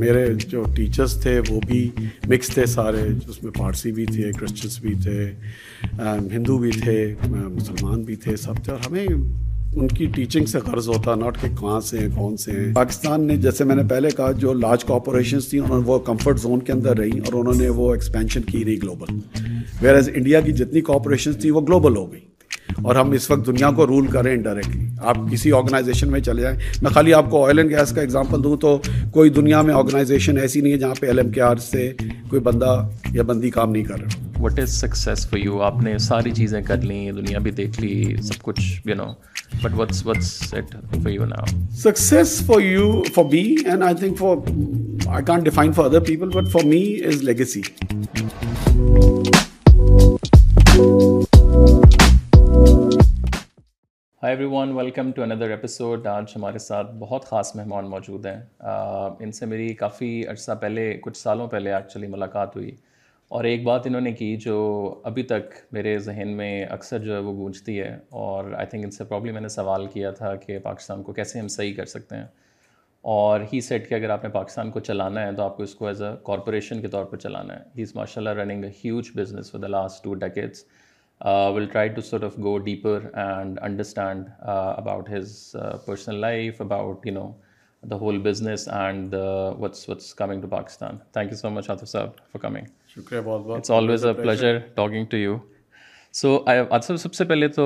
میرے جو ٹیچرس تھے وہ بھی مکس تھے سارے اس میں پارسی بھی تھے کرسچنس بھی تھے ہندو بھی تھے مسلمان بھی تھے سب تھے اور ہمیں ان کی ٹیچنگ سے قرض ہوتا ناٹ کہ کہاں سے ہیں کون سے ہیں پاکستان نے جیسے میں نے پہلے کہا جو لارج کارپوریشنس تھیں انہوں نے وہ کمفرٹ زون کے اندر رہیں اور انہوں نے وہ ایکسپینشن کی نہیں گلوبل ویئر ایز انڈیا کی جتنی کارپوریشنس تھیں وہ گلوبل ہو گئیں اور ہم اس وقت دنیا کو رول کریں انڈائریکٹلی آپ کسی آرگنائزیشن میں چلے جائیں میں خالی آپ کو آئل اینڈ گیس کا دوں تو کوئی دنیا میں آرگنائزیشن ایسی نہیں ہے جہاں پہ ایل ایم کے آر سے کوئی بندہ یا بندی کام نہیں کر رہا وٹ از سکسیز یو آپ نے ساری چیزیں کر لیں دنیا بھی دیکھ لی سب کچھ you you know but what's what's now success for you for me and I think for I can't define for other people but for me is legacy hi everyone welcome to another episode آج ہمارے ساتھ بہت خاص مہمان موجود ہیں ان سے میری کافی عرصہ پہلے کچھ سالوں پہلے ایکچولی ملاقات ہوئی اور ایک بات انہوں نے کی جو ابھی تک میرے ذہن میں اکثر جو ہے وہ گونجتی ہے اور آئی تھنک ان سے پرابلی میں نے سوال کیا تھا کہ پاکستان کو کیسے ہم صحیح کر سکتے ہیں اور ہی سیٹ کہ اگر آپ نے پاکستان کو چلانا ہے تو آپ کو اس کو ایز اے کارپوریشن کے طور پر چلانا ہے ہی از ماشاء اللہ running a huge business for the last two decades will try to sort of go deeper and understand about his per life about you know the whole business and waiting to Pakistan thank you so much Atto صاحب فارمنگ صاحب سب سے پہلے تو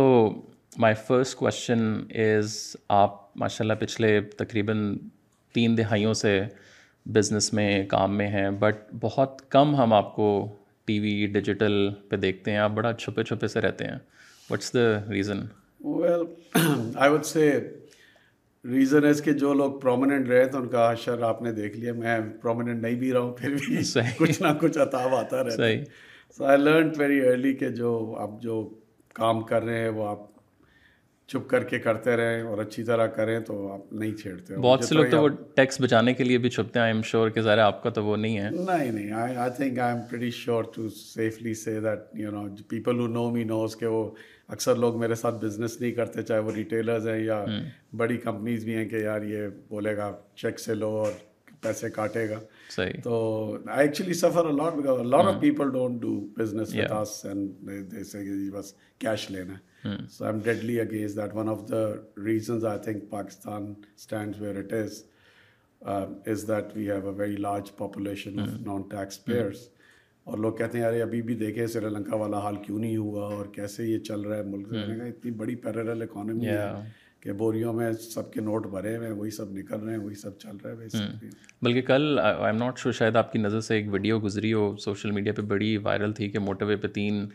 my first question is آپ ماشاء اللہ پچھلے تقریباً تین دہائیوں سے بزنس میں کام میں ہیں بٹ بہت کم ہم آپ کو ٹی وی ڈیجیٹل پہ دیکھتے ہیں آپ بڑا چھپے چھپے سے رہتے ہیں what's the reason well I would say reason اس کے جو لوگ پرومیننٹ رہے تھے ان کا اشر آپ نے دیکھ لیا میں پرومیننٹ نہیں بھی رہا ہوں پھر بھی صحیح کچھ نہ کچھ عطاب آتا رہتا so I learn very early کہ جو آپ جو کام کر رہے ہیں وہ آپ چپ کر کے کرتے رہیں اور اچھی طرح کریں تو آپ نہیں چھیڑتے بہت سے لوگ تو وہ ٹیکس بچانے کے لیے بھی چھپتے ہیں آئی ایم شیور کہ ظاہر آپ کا تو وہ نہیں ہے نہیں نہیں I I think I am pretty sure to safely say that you know people who know me knows کہ وہ اکثر لوگ میرے ساتھ بزنس نہیں کرتے چاہے وہ ریٹیلرز ہیں یا بڑی کمپنیز بھی ہیں کہ یار یہ بولے گا چیک سے لو اور پیسے کاٹے گا تو I actually suffer of people don't do business بس کیش لینا ہے so I am deadly against that one of the reasons I think Pakistan stand where it is is that we have a very large population of non tax payers اور لوگ کہتے ہیں یار ابھی بھی دیکھے سری لنکا والا حال کیوں نہیں ہوا اور کیسے یہ چل رہا ہے ملک میں hmm. کہا اتنی بڑی پیرل اکانومی ہے کہ بوریوں میں سب کے نوٹ بھرے ہوئے ہیں وہی سب نکل رہے ہیں وہی سب چل رہے hmm. ہیں بلکہ کل آئی ایم ناٹ شور شاید آپ کی نظر سے ایک ویڈیو گزری ہو سوشل میڈیا پہ بڑی وائرل تھی کہ موٹوے پہ تین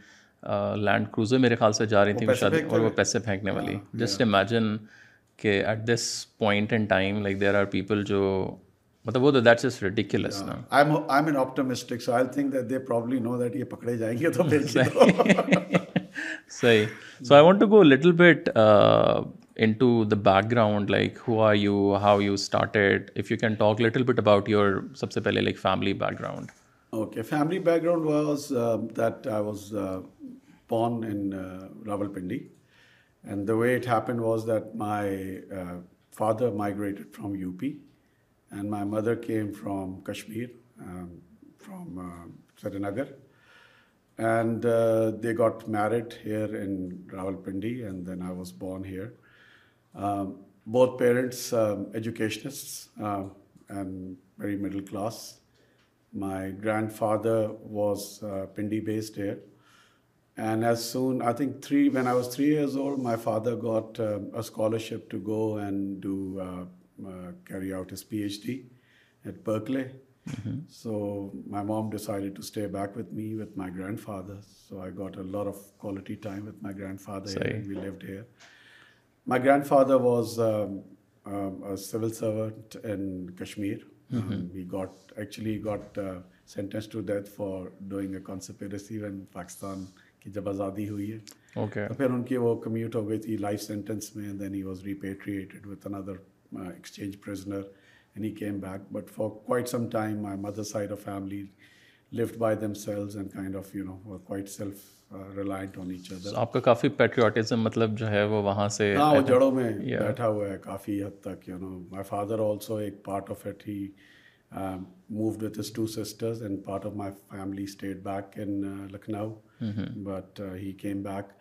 لینڈ کروزر میرے خیال سے جا رہی تھیں شادی اور وہ پیسے پھینکنے ہاں، والی جسٹ امیجن کہ at this point and time like there are people جو مطلب وہ تو دیٹس از ریڈیکولس نا I am an optimistic so I think that they probably know that یہ پکڑے جائیں گے تو صحیح so I want to go little bit into the background like who are you how you started if you can talk little bit about your سب سے پہلے like family background okay family background was that I was born in uh, Rawalpindi. And the way it happened was that my uh, father migrated from UP and my mother came from Kashmir, um, from uh, Srinagar. And they got married here in Rawalpindi, and then I was born here. Um, both parents um, educationists and very middle class. My grandfather was Pindi based here. And as soon, I think when I was 3 years old, my father got uh, a scholarship to go and do uh, uh, carry out his PhD at Berkeley. Mm-hmm. So my mom decided to stay back with me with my grandfather. So I got a lot of quality time with my grandfather and we lived here. My grandfather was um, um, a civil servant in Kashmir. Um, mm-hmm. He got sentenced to death for doing a conspiracy when Pakistan کہ جب آزادی ہوئی ہے okay تو پھر ان کی وہ commute ہو گئی تھی لائف سینٹنس میں then he was repatriated with another exchange prisoner and he came back but for quite some time my mother side of family left by themselves and kind of you know quite self reliant on each other آپ کا کافی patriotism مطلب جو ہے وہ وہاں سے ہاں وہ جڑوں میں بیٹھا ہوا ہے کافی حد تک you know my father also ایک part of it he moved with his two sisters and part of my family stayed back in Lucknow but he came back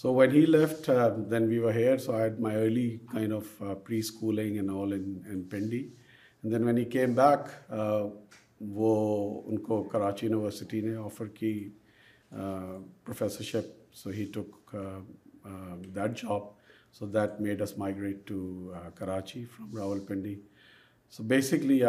so when he left then we were so I had my early kind of pre schooling Pindi then when he came back وہ ان کو Karachi university نے offer کی professorship so he took that job so that made is migrate to Karachi from Rawalpindi کے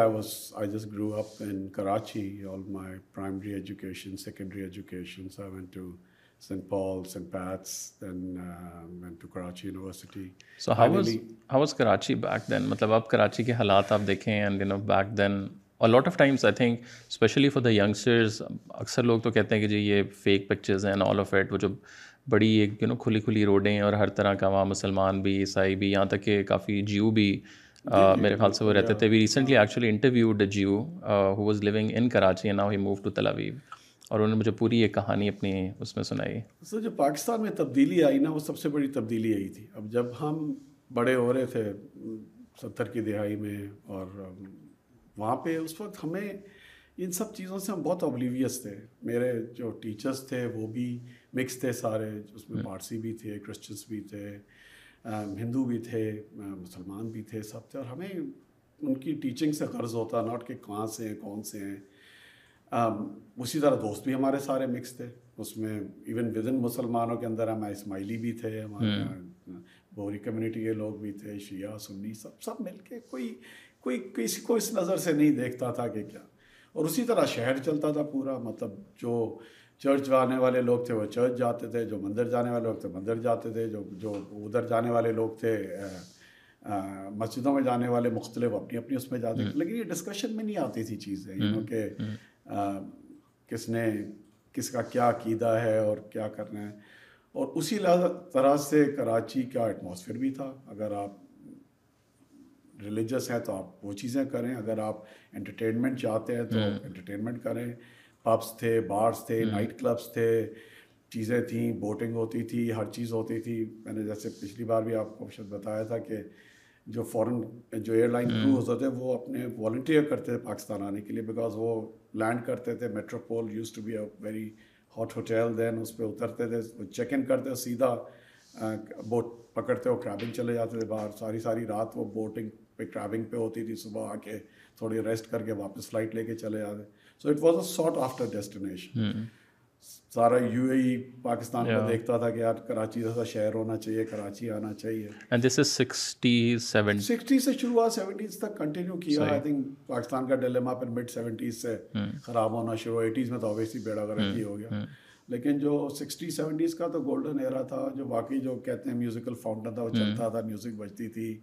حالات آپ دیکھیں especially for the youngsters اکثر لوگ تو کہتے ہیں کہ جی یہ فیک پکچرز وہ جب بڑی ایک کھلی کھلی روڈیں اور ہر طرح کا وہاں مسلمان بھی عیسائی بھی یہاں تک کہ کافی جیو بھی جی، جی، میرے خیال سے وہ جی، رہتے تھے we recently actually interview Jew who was living in Karachi now he move to Tel Aviv اور انہوں نے مجھے پوری یہ کہانی اپنی اس میں سنائی سر جو پاکستان میں تبدیلی آئی نا وہ سب سے بڑی تبدیلی آئی تھی اب جب ہم بڑے ہو رہے تھے ستر کی دہائی میں اور وہاں پہ اس وقت ہمیں ان سب چیزوں سے ہم بہت اوبلیویس تھے میرے جو ٹیچرس تھے وہ بھی مکس تھے سارے اس میں پارسی بھی تھے کرسچنس بھی تھے ہندو بھی تھے مسلمان بھی تھے سب تھے اور ہمیں ان کی ٹیچنگ سے قرض ہوتا ناٹ کہ کہاں سے ہیں کون سے ہیں اسی طرح دوست بھی ہمارے سارے مکس تھے اس میں ایون ود ان مسلمانوں کے اندر ہمیں اسماعیلی بھی تھے ہمارے بوری کمیونٹی کے لوگ بھی تھے شیعہ سنی سب سب مل کے کوئی کوئی کسی کو اس نظر سے نہیں دیکھتا تھا کہ کیا اور اسی طرح شہر چلتا تھا پورا مطلب جو چرچ آنے والے لوگ تھے وہ چرچ جاتے تھے جو مندر جانے والے لوگ تھے مندر جاتے تھے جو جو ادھر جانے والے لوگ تھے مسجدوں میں جانے والے مختلف اپنی اپنی اس میں جاتے تھے لیکن یہ ڈسکشن میں نہیں آتی تھی چیزیں کہ کس نے کس کا کیا عقیدہ ہے اور کیا کرنا ہے اور اسی طرح سے کراچی کا ایٹماسفیئر بھی تھا اگر آپ ریلیجس ہیں تو آپ وہ چیزیں کریں اگر آپ انٹرٹینمنٹ چاہتے ہیں تو انٹرٹینمنٹ کریں پبس تھے بارس تھے نائٹ کلبس تھے چیزیں تھیں بوٹنگ ہوتی تھی ہر چیز ہوتی تھی میں نے جیسے پچھلی بار بھی آپ کو شاید بتایا تھا کہ جو فورن جو ایئر لائن کرو ہوتے تھے وہ اپنے والنٹیئر کرتے تھے پاکستان آنے کے لیے بیکاز وہ لینڈ کرتے تھے Metropole used to be a very hot hotel then اس پہ اترتے تھے چیک ان کرتے سیدھا بوٹ پکڑتے اور کریبنگ چلے جاتے تھے باہر ساری ساری رات وہ بوٹنگ پہ کریبنگ پہ ہوتی تھی صبح آ کے تھوڑی ریسٹ کر کے واپس فلائٹ لے کے چلے جاتے so it was a sought after destination سارا یو اے ای پاکستان کو دیکھتا تھا کہ یار کراچی جیسا شہر ہونا چاہیے کراچی آنا چاہیے اینڈ دس از 60 70 سکسٹی سے شروع ہوا سیونٹیز تک کنٹینیو کیا آئی تھنک پاکستان کا ڈیلیما پھر مڈ سیونٹیز سے hmm. خراب ہونا شروع ایٹیز میں تو اوبیسلی بیڑا غرقی hmm. ہو گیا hmm. لیکن جو سکسٹی سیونٹیز کا تو گولڈن ایرا تھا جو واقعی جو کہتے ہیں میوزیکل فاؤنڈر تھا وہ چلتا تھا میوزک بجتی تھی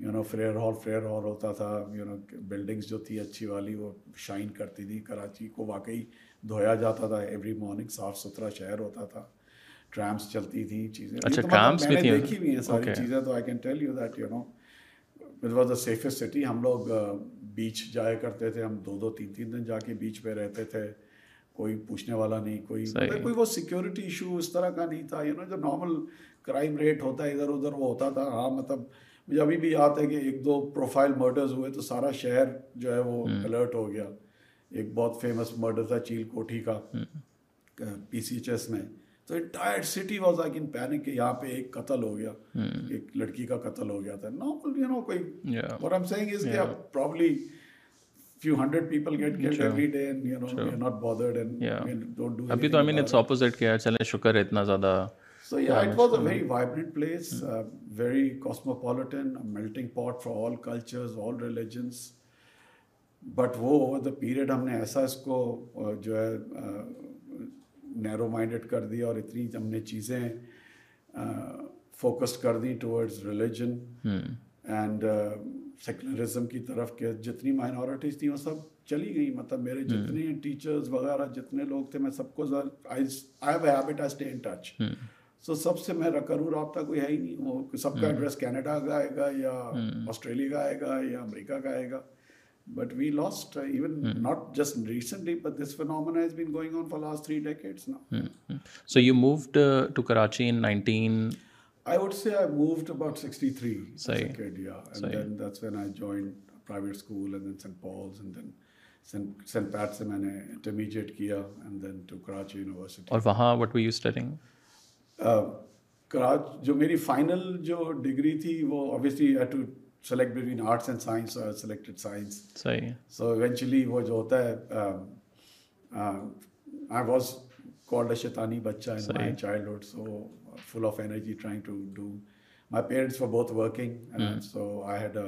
you know Frere hall Frere hall ہوتا تھا یو نو بلڈنگس جو تھی اچھی والی وہ شائن کرتی تھی کراچی کو واقعی دھویا جاتا تھا ایوری مارننگ صاف ستھرا شہر ہوتا تھا ٹرامس چلتی تھیں چیزیں اچھا, مطلب میں نے دیکھی ہوئی ہیں ساری چیزیں تو I can tell you that you know it was the safest city ہم لوگ بیچ جایا کرتے تھے ہم دو دو تین تین دن جا کے بیچ پہ رہتے تھے کوئی پوچھنے والا نہیں کوئی مطلب کوئی وہ سیکیورٹی ایشو اس طرح کا نہیں تھا یو نو جو نارمل کرائم ریٹ ہوتا ہے ادھر ادھر وہ ہوتا تھا ہاں مطلب مجھے ابھی بھی یاد ہے کہ ایک دو پروفائل مرڈرز ہوئے تو سارا شہر جو ہے وہ الرٹ ہو گیا ایک بہت فیمس مرڈر تھا چیل کوٹھی کا پی سی ایچ ایس میں تو entire city was I can panic کہ یہاں پہ ایک قتل ہو گیا ایک لڑکی کا قتل ہو گیا تھا نارمل یو نو کوئی اور ہم سیئنگ از کہ probably few hundred people get killed every day and you know we are not bothered and don't do ابھی تو آئی مین اٹس اپوزٹ کہ یار چلیں شکر ہے اتنا زیادہ ویری کاسموپولیٹنگ بٹ وہ پیریڈ ہم نے ایسا اس کو جو ہے نیرو مائنڈیڈ کر دیا اور اتنی ہم نے چیزیں فوکسڈ کر دیں ریلیجن اینڈ سیکولرزم کی طرف کے جتنی مائنورٹیز تھیں وہ سب چلی گئیں مطلب میرے جتنے ٹیچر وغیرہ جتنے لوگ تھے میں سب کو سو سب سے میرا کرو رابطہ کوئی ہے ہی نہیں وہ سب کا ایڈریس کینیڈا کا آئے گا یا آسٹریلیا کا آئے گا یا امریکہ کا آئے گا but we last even not just recently but this phenomena has been going on for last three decades نا so you moved to Karachi in 19 I would say I moved about 63 صحیح kid and then that's when I joined private school and then Saint Paul's and then Saint Pat سے میں نے intermediate کیا and then to Karachi University اور وہاں what we you studying کراچ جو میری final جو ڈگری تھی وہ to select between arts and science selected science so eventually وہ جو ہوتا ہے آئی واز کالڈ اے شیطانی بچہ in my childhood so full of energy trying to do my parents for بہت working so I had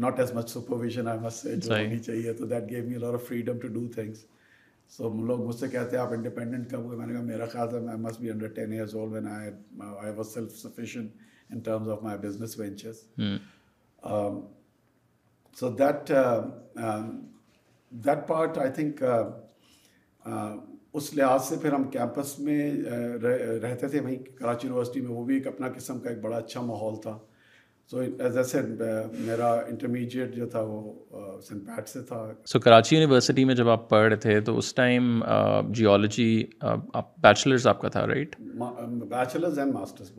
not as much supervision I ہونی چاہیے تو that gave me of freedom to do things so لوگ مجھ سے کہتے ہیں آپ انڈیپینڈنٹ کب ہوئے میں نے کہا میرا خیال تھا under ten years old when I I was self in terms of my business ventures so that that part think اس لحاظ سے پھر ہم کیمپس میں uh, رہتے تھے وہیں کراچی یونیورسٹی میں وہ بھی ایک اپنا قسم کا ایک بڑا اچھا ماحول تھا سو ایز اے سیٹ میرا انٹرمیڈیٹ جو تھا وہ سینٹ پیٹ سے تھا سو کراچی یونیورسٹی میں جب آپ پڑھ رہے تھے تو اس ٹائم جیولوجی بیچلرز آپ کا تھا رائٹ بیچلرز اینڈ ماسٹرز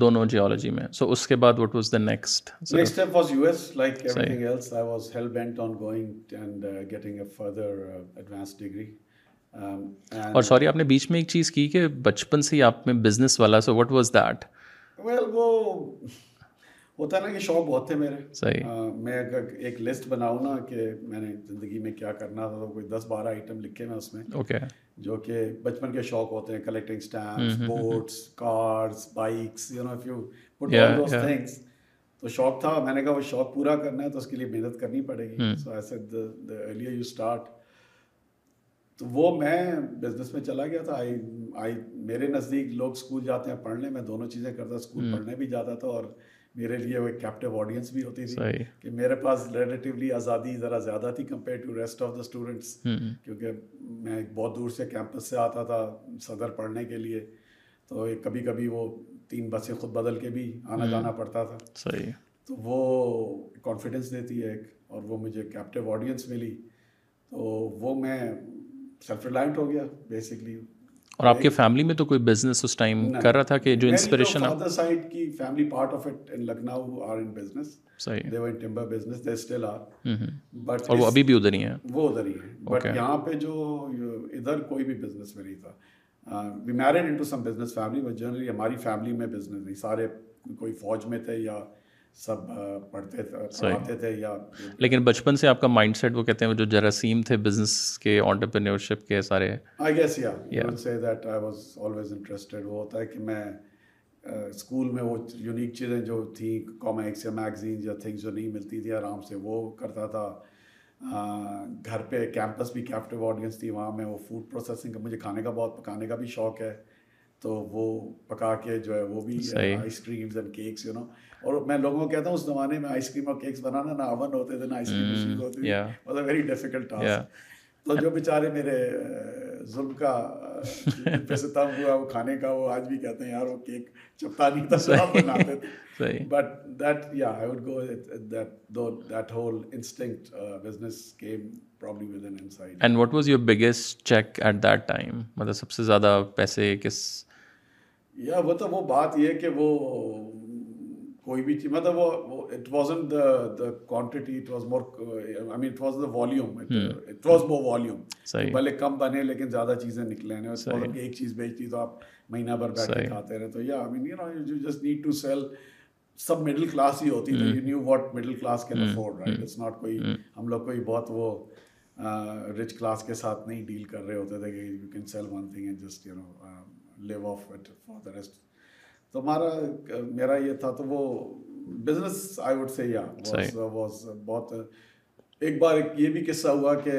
دونوں جیولوجی میں سو اس کے بعد what was the next next step was U S like everything else I was hell bent on going and getting a further advance degree اور sorry آپ نے بیچ میں ایک چیز کی کہ بچپن سے ہی آپ میں بزنس والا so what was that well وہ ہوتا ہے نا کہ شوق بہت تھے میرے صحیح میں اگر ایک لسٹ بناؤں نا کہ میں نے زندگی میں کیا کرنا تھا تو کوئی دس بارہ آئٹم لکھے میں اس میں اوکے جو کہ بچپن کے شوق ہوتے ہیں collecting stamps boats cars bikes you know few things تو شوق تھا میں نے کہا وہ شوق پورا کرنا ہے تو اس کے لیے محنت کرنی پڑے گی so as early you start تو وہ میں بزنس میں چلا گیا تھا آئی آئی میرے نزدیک لوگ اسکول جاتے ہیں پڑھنے میں دونوں چیزیں کرتا اسکول پڑھنے بھی جاتا تھا اور میرے لیے وہ ایک کیپٹیو آڈینس بھی ہوتی تھی کہ میرے پاس ریلیٹیولی آزادی ذرا زیادہ تھی compare to rest of the students کیونکہ میں بہت دور سے کیمپس سے آتا تھا صدر پڑھنے کے لیے تو ایک کبھی کبھی وہ تین بسیں خود بدل کے بھی آنا جانا پڑتا تھا صحیح تو وہ کانفیڈینس دیتی ہے ایک اور وہ مجھے کیپٹیو آڈینس ملی تو وہ میں سیلف ریلائنٹ ہو گیا بیسکلی اور آپ کے فیملی میں تو کوئی بزنس اس ٹائم کر رہا تھا کہ جو انسپریشن آف دا کی family part of it in Lucknow are in business صحیح they were in timber business they still are but اور وہ ابھی بھی ادھر ہی ہیں وہ ادھر ہی ہیں بٹ یہاں پہ جو ادھر کوئی بھی بزنس میں نہیں تھا we married into some business family but generally ہماری فیملی میں بزنس نہیں سارے کوئی فوج میں تھے یا سب پڑھتے تھے پڑھاتے تھے یا لیکن بچپن سے آپ کا مائنڈ سیٹ وہ کہتے ہیں جو جراثیم تھے بزنس کے آنٹرپرینورشپ کے سارے I guess yeah say that I was always interested وہ ہوتا ہے کہ میں اسکول میں وہ یونیک چیزیں جو تھیں کامکس یا میگزین یا تھنگس جو نہیں ملتی تھی آرام سے وہ کرتا تھا گھر پہ کیمپس بھی کیپٹیو آڈینس تھی وہاں میں وہ فوڈ پروسیسنگ مجھے کھانے کا بہت پکانے کا بھی شوق ہے تو وہ پکا کے جو ہے وہ بھی ice creams and cakes you know اور میں لوگوں کو کہتا ہوں اس زمانے میں آئس کریم اور کیکس بنانا نہ اوون ہوتے تھے نہ آئس کریم مشین ہوتی تھی مطلب ویری ڈیفیکلٹ ٹاسک تو جو بیچارے میرے ظلم کا پہ ستم ہوا وہ کھانے کا وہ آج بھی کہتے ہیں یار وہ کیک چپتا نہیں تھا سب بناتے تھے بٹ دیٹ یا I would go that though that whole instinct business came probably with an insight. And what was your biggest check at that time? مطلب سب سے زیادہ پیسے کس یا وہ تو وہ بات یہ کہ وہ کوئی بھی چیز مطلب وہ it was in the the quantity it was more I mean it was the volume it was more volume بھلے کم بنے لیکن زیادہ چیزیں نکلے ہیں اس کو ایک چیز بیچتی تو آپ مہینہ بھر بیٹھ کے کھاتے رہے تو yeah I mean you know you just need to sell sub middle class ہی ہوتی تھی you knew what middle class can afford right it's not کوئی ہم لوگ کوئی بہت وہ رچ کلاس کے ساتھ نہیں ڈیل کر رہے ہوتے تھے کہ you can sell one thing and just you know leave off it for the rest تو ہمارا میرا یہ تھا تو وہ بزنس آئی ووڈ سے یا بہت بہت ایک بار ایک یہ بھی قصہ ہوا کہ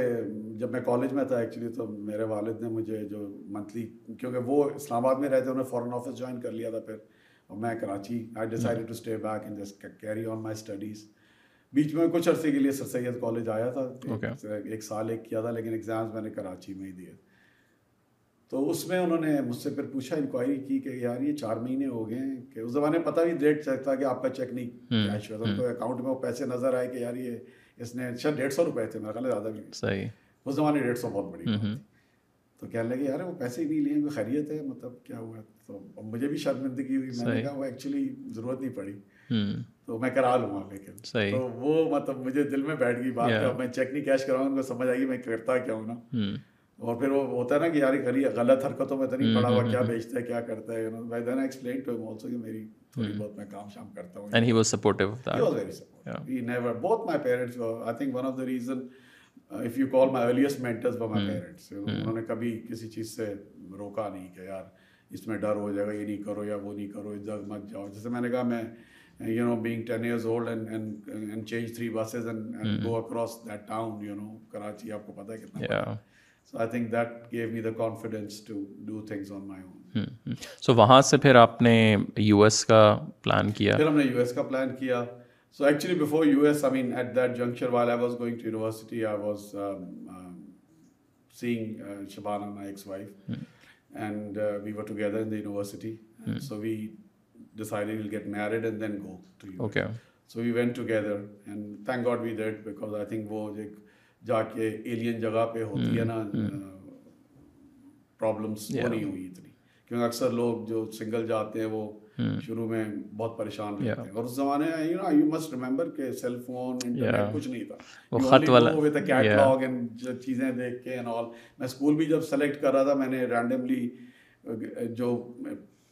جب میں کالج میں تھا ایکچولی تو میرے والد نے مجھے جو منتھلی کیونکہ وہ اسلام آباد میں رہتے انہیں انہوں نے فوراً آفس جوائن کر لیا تھا پھر اور میں Karachi I decided to stay back in this carry on my studies بیچ میں کچھ عرصے کے لیے سر سید کالج آیا تھا ایک سال ایک کیا تھا لیکن ایگزامس میں نے کراچی میں ہی دیا تو اس میں انہوں نے مجھ سے پھر پوچھا انکوائری کی کہ یار یہ چار مہینے ہو گئے ہیں کہ اس زمانے پتہ بھی ڈیٹ تھا کہ آپ کا چیک نہیں کیش ہوا تو اکاؤنٹ میں وہ پیسے نظر آئے کہ یار یہ اس نے اچھا ڈیڑھ سو روپئے تھے میرا خیال زیادہ بھی صحیح اس زمانے ڈیڑھ سو بہت بڑی تو کہنے لگے یار وہ پیسے ہی نہیں لیے کوئی خیریت ہے مطلب کیا ہوا تو مجھے بھی شرمندگی ہوئی میں نے کہا وہ ایکچولی ضرورت نہیں پڑی تو میں کرا لوں گا لیکن تو وہ مطلب مجھے دل میں بیٹھ گئی بات میں چیک نہیں کیش کراؤں گا سمجھ آئی میں کرتا کیا ہوں نا اور پھر وہ ہوتا ہے نا کہ یار غلط غلط حرکتوں میں تو نہیں پڑا ہوا کیا بیچتا ہے کیا کرتا ہے بائی دین ایکسپلین ٹو ہم آلسو کہ میری تھوڑی بہت میں کام شام کرتا ہوں and he was supportive of that he was very supportive he never both my parents I think one of the reason of you call my earliest mentors by my parents انہوں نے کبھی کسی چیز سے روکا نہیں کہ یار اس میں ڈر ہو جائے گا یہ نہیں کرو یا وہ نہیں کرو ادھر مت جاؤ جیسے میں نے کہا میں you know being ten years old and and change three buses and go across that town you know Karachi آپ کو پتہ ہے کتنا so I think that gave me the confidence to do things on my own so وہاں سے پھر آپ نے یو ایس کا پلان کیا پھر ہم نے یو ایس کا پلان کیا so actually before U S I mean at that juncture while I was going to university I was seeing Shaban my ex wife and we were together in the university so we decided will get married and then go to U okay so we went together and thank God we that because I think وہ ایک جا کے alien جگہ پہ ہوتی ہے نا problems وہ نہیں ہوئی اتنی کیونکہ اکثر لوگ جو سنگل جاتے ہیں وہ شروع میں بہت پریشان رہتے ہیں اور اس زمانے میں یو یو مسٹ ریمبر کہ سیل فون انٹرنیٹ کچھ نہیں تھا وہ خط والا وتھ کیٹلاگ اینڈ چیزیں دیکھ کے اینڈ آل میں اسکول بھی جب سلیکٹ کر رہا تھا میں نے رینڈملی جو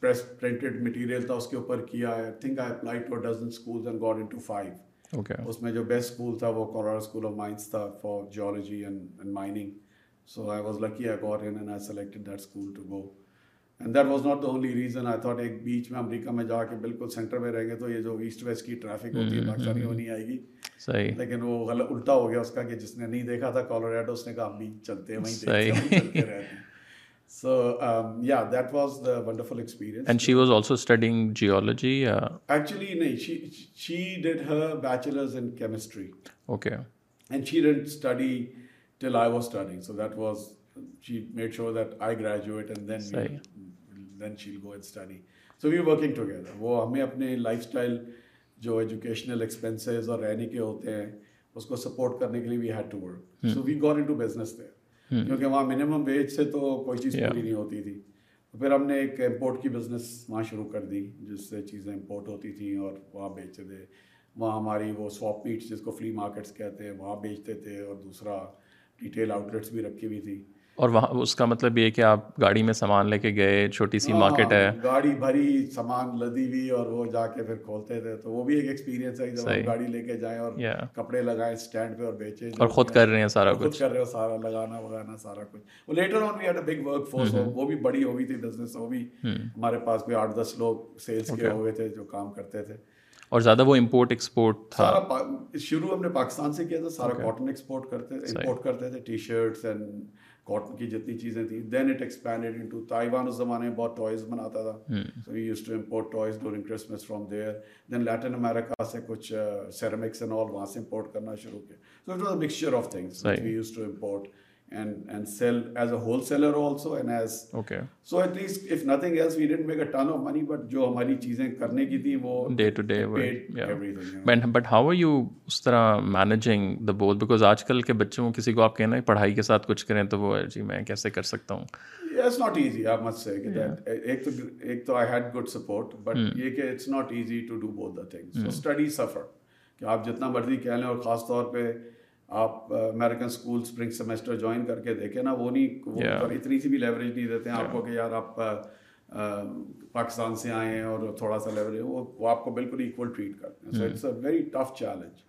پریس پرنٹڈ مٹیریل تھا اس کے اوپر کیا I think I apply to dozen schools and got into five اس میں جو بیسٹ اسکول تھا وہ کورار اسکول آف مائنس تھا for geology and mining so I was lucky I got in I selected that school to go and that was not the only reason I thought ایک بیچ میں امریکہ میں جا کے بالکل سینٹر میں رہیں گے تو یہ جو ایسٹ ویسٹ کی ٹریفک ہوتی ہے پاکستانی وہ نہیں آئے گی صحیح لیکن وہ غلط الٹا ہو گیا اس کا کہ جس نے نہیں دیکھا تھا کالوریڈو اس نے کہا ہم بھی چلتے ہیں وہیں چلتے رہتے ہیں اپنے لائفٹائل جو ایجوکیشنل رہنے کے ہوتے ہیں اس کو سپورٹ کرنے کے لیے Hmm. کیونکہ وہاں منیمم ویج سے تو کوئی چیز پوری نہیں ہوتی تھی پھر ہم نے ایک امپورٹ کی بزنس وہاں شروع کر دی جس سے چیزیں امپورٹ ہوتی تھیں اور وہاں بیچتے تھے وہاں ہماری وہ سواپ میٹس جس کو فلی مارکیٹس کہتے ہیں وہاں بیچتے تھے اور دوسرا ریٹیل لیٹس بھی رکھی ہوئی تھیں اور وہاں اس کا مطلب یہ کہ آپ گاڑی میں سامان لے کے گئے چھوٹی سی مارکیٹ ہاں، ہے گاڑی بھری سامان لدی ہوئی اور وہ جا کے پھر کھولتے تھے تو وہ بھی ایک ایکسپیرینس ہے جب گاڑی لے کے جائیں اور کپڑے لگائیں اسٹینڈ پہ اور بیچیں اور خود کر رہے ہیں سارا کچھ کر رہے ہو سارا لگانا وگانا سارا کچھ وہ later on we had a big work force وہ بھی بڑی ہو گئی تھی بزنس وہ بھی hmm۔ ہمارے پاس کوئی آٹھ دس لوگ سیلس کے ہوئے تھے جو کام کرتے تھے اور زیادہ وہ امپورٹ ایکسپورٹ تھا شروع ہم نے پاکستان سے کیا تھا سارا کاٹن ایکسپورٹ کرتے تھے امپورٹ کرتے تھے ٹی شرٹس اینڈ کاٹن کی جتنی چیزیں تھیں then it expanded into Taiwan اس زمانے میں بہت ٹوائز بناتا تھا so used to import toys during Christmas from there then Latin America سے کچھ سیرمکس اینڈ آل وہاں سے امپورٹ کرنا شروع کیا so it was a mixture of things we used to import پڑھائی کے ساتھ جتنا بردی کہہ لیں اور آپ American school spring semester join کر کے دیکھیں نا وہ نہیں وہ اتنی سی بھی لیوریج نہیں دیتے ہیں آپ کو کہ یار آپ uh, uh, پاکستان سے آئے ہیں اور تھوڑا سا لیوریج وہ آپ کو بالکل ایکول ٹریٹ کرتے ہیں so it's a very tough challenge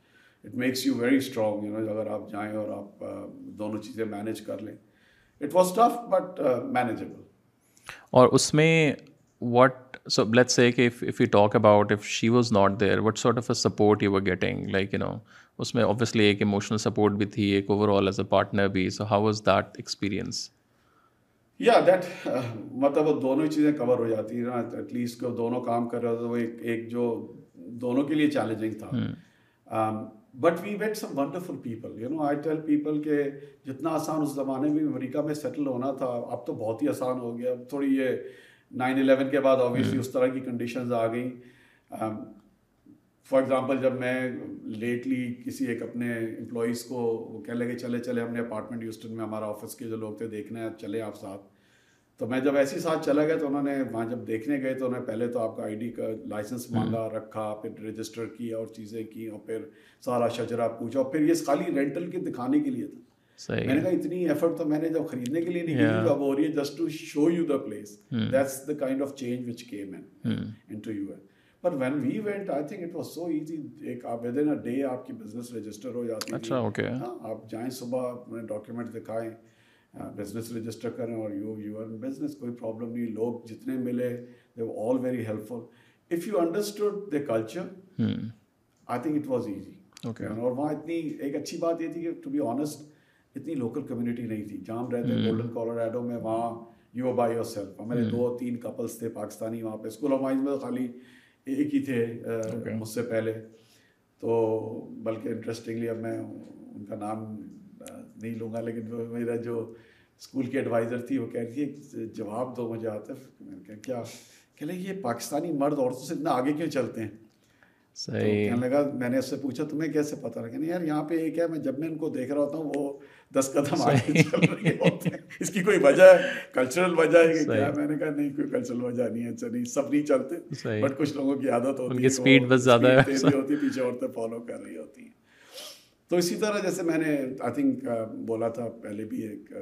it makes you very strong you know اگر آپ جائیں اور آپ uh, دونوں چیزیں مینیج کر لیں it was tough but manageable اور اس میں واٹ سو لیٹ سے کہ if you talk about if she was not there what sort of a support you are getting like you know اس میں اوبیسلی ایک ایموشنل سپورٹ بھی تھی ایک over all as a partner بھی so how was that experience یا that مطلب وہ دونوں ہی چیزیں کور ہو جاتی ہیں ایٹ لیسٹ وہ دونوں کام کر رہا تھا وہ ایک ایک جو دونوں کے لیے چیلنجنگ تھا but we met some wonderful people you know I tell people کہ جتنا آسان اس زمانے میں امریکہ میں سیٹل ہونا تھا اب تو بہت ہی آسان ہو گیا اب تھوڑی یہ نائن الیون کے بعد آبیسلی اس طرح کی کنڈیشنز آ گئیں فار ایگزامپل جب میں لیٹلی کسی ایک اپنے امپلائیز کو وہ کہہ لگے چلے چلے ہم نے اپارٹمنٹ یوسٹن میں ہمارا آفس کے جو لوگ تھے دیکھنا ہے چلے آپ ساتھ تو میں جب ایسے ہی ساتھ چلا گیا تو انہوں نے وہاں جب دیکھنے گئے تو انہوں نے پہلے تو آپ کا آئی ڈی کا لائسنس مانگا رکھا پھر رجسٹر کیا اور چیزیں کیں اور پھر سارا شجرا پوچھا اور پھر یہ خالی رینٹل کے دکھانے کے لیے تھا میں نے کہا اتنی ایفرٹ تو میں نے جب خریدنے کے لیے نہیں کی اب ہو رہی ہے just to show you the place that's the kind of change which came in into your but when we went I think it was so easy ایک آپ ود ان اے ڈے آپ کی بزنس رجسٹر ہو جاتی اچھا okay ہاں، آپ جائیں صبح اپنے ڈاکیومنٹ دکھائیں بزنس رجسٹر کریں اور یو یو ایر بزنس کوئی پرابلم نہیں لوگ جتنے ملے they all very helpful if you understood the culture I think it was easy اور وہاں اتنی ایک اچھی بات یہ تھی کہ ٹو بی آنیسٹ اتنی لوکل کمیونٹی نہیں تھی جام رہتے گولڈن کالوراڈو میں وہاں یو بائی یور سیلف ہمارے دو تین کپلس تھے پاکستانی وہاں پہ اسکول ہمائز میں خالی ایک ہی تھے مجھ سے پہلے تو بلکہ انٹرسٹنگلی اب میں ان کا نام نہیں لوں گا لیکن میرا جو اسکول کی ایڈوائزر تھی وہ کہہ رہی ہے جواب دو مجھے آتے کیا کہ لیں یہ پاکستانی مرد عورتوں سے اتنا آگے کیوں چلتے ہیں کہنے لگا میں نے اس سے پوچھا تمہیں کیسے پتہ رہا کہ نہیں یار یہاں پہ ایک ہے میں جب میں ان کو دیکھ رہا ہوتا ہوں وہ دس قدم آگے چل رہے ہوتے ہیں اس کی کوئی وجہ ہے کلچرل وجہ ہے کہ کیا میں نے کہا نہیں کوئی کلچرل وجہ نہیں ہے اچھا نہیں سب نہیں چلتے بٹ کچھ لوگوں کی عادت ہوتی ہے اسپیڈ بس زیادہ ہے ہوتی ہے پیچھے عورتیں فالو کر رہی ہوتی ہیں تو اسی طرح جیسے میں نے آئی تھنک بولا تھا پہلے بھی ایک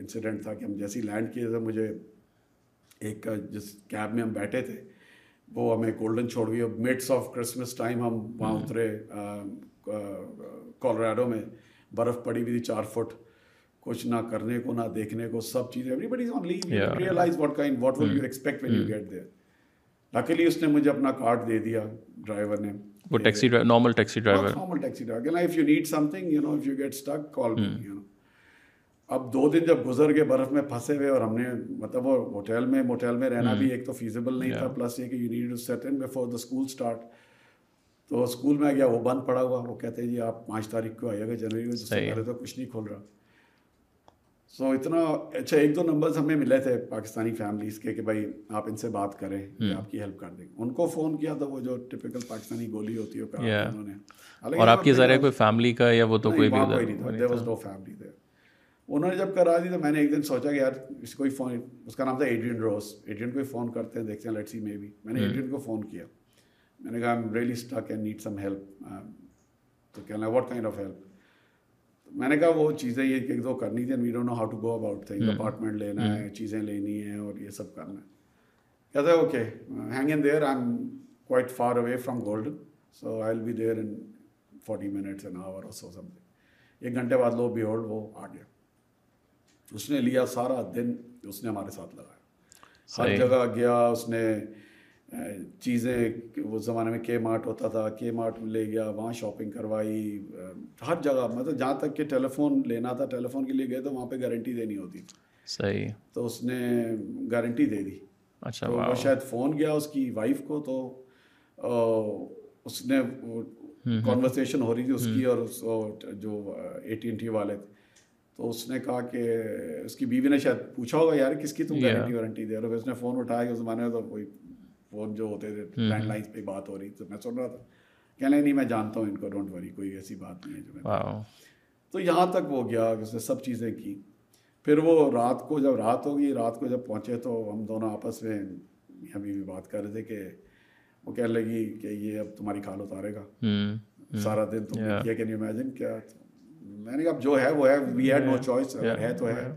انسیڈنٹ تھا کہ ہم جیسے لینڈ کیے تھے مجھے ایک جس کیب میں ہم بیٹھے تھے وہ ہمیں گولڈن چھوڑ گئی اور مڈس آف کرسمس ٹائم ہم وہاں ہاں۔ اترے کولوراڈو میں برف پڑی ہوئی تھی چار فٹ کچھ نہ کرنے کو نہ دیکھنے کو سب چیزیں لکیلی hmm. اس نے نے نے مجھے اپنا کارڈ دے دیا ڈرائیور hmm. اب دو دن جب گزر گئے برف میں میں میں پھنسے ہوئے اور ہم مطلب وہ ہوٹل رہنا hmm. بھی ایک تو فیزیبل نہیں تھا پلس یہ کہ you need seat in the school تو اسکول میں گیا وہ بند پڑا ہوا وہ کہتے ہیں جی آپ پانچ تاریخ کو آئیے گا جنوری میں جس سے تو کچھ نہیں کھول رہا سو so, اتنا اچھا ایک دو نمبرز ہمیں ملے تھے پاکستانی فیملیز کے کہ بھائی آپ ان سے بات کریں آپ کی ہیلپ کر دیں ان کو فون کیا تھا وہ جو ٹپیکل پاکستانی گولی ہوتی ہے انہوں نے اور آپ کے ذریعے کوئی فیملی کا یا وہ تو کوئی بھی نہیں تھا انہوں نے جب کرا دی تو میں نے ایک دن سوچا کہ یار اس کو فون اس کا نام تھا ایڈرین روس ایڈرین کو فون کرتے ہیں دیکھتے ہیں لیٹ سی مے بھی میں نے ایڈرین کو فون کیا میں نے کہا I'm really stuck and need some help تو کہنا واٹ کائنڈ آف ہیلپ میں نے کہا وہ چیزیں یہ ایک دو کرنی تھیں we do know how to go about thing apartment لینا hmm. ہے چیزیں لینی ہیں اور یہ سب کرنا ہے کہتا ہے okay hang in there I am quite far away from Golden so I will be there in forty minutes an hour so something ایک گھنٹے بعد لو بی ہولڈ وہ آ گیا اس نے لیا سارا دن اس نے ہمارے ساتھ لگایا ہر جگہ گیا اس نے چیزیں اس زمانے میں کے مارٹ ہوتا تھا کے مارٹ لے گیا وہاں شاپنگ کروائی ہر جگہ مطلب جہاں تک کہ ٹیلی فون لینا تھا ٹیلی فون کے لیے گئے تو وہاں پہ گارنٹی دینی ہوتی صحیح تو اس نے گارنٹی دے دی اچھا وہ شاید فون گیا اس کی وائف کو تو اس نے کانورسیشن ہو رہی تھی اس کی اور جو اے ٹی این ٹی والے تھے تو اس نے کہا کہ اس کی بیوی نے شاید پوچھا ہوگا یار کس کی تم گارنٹی وارنٹی دے رہے ہو اس نے فون اٹھایا کہ اس زمانے میں تو کوئی فون جو ہوتے تھے لینڈ لائن پہ بات ہو رہی تو میں سن رہا تھا کہنے نہیں میں جانتا ہوں ان کو ڈونٹ وری کوئی ایسی بات نہیں ہے جو میں تو یہاں تک وہ گیا اس نے سب چیزیں کی پھر وہ رات کو جب رات ہوگی رات کو جب پہنچے تو ہم دونوں آپس میں ابھی بھی بات کر رہے تھے کہ وہ کہنے لگی کہ یہ اب تمہاری کھال اتارے گا سارا دن تم نے کیا کین امیجن کیا میں نے کہا اب جو ہے وہ ہے وی ہیڈ نو چوائس ہے تو ہے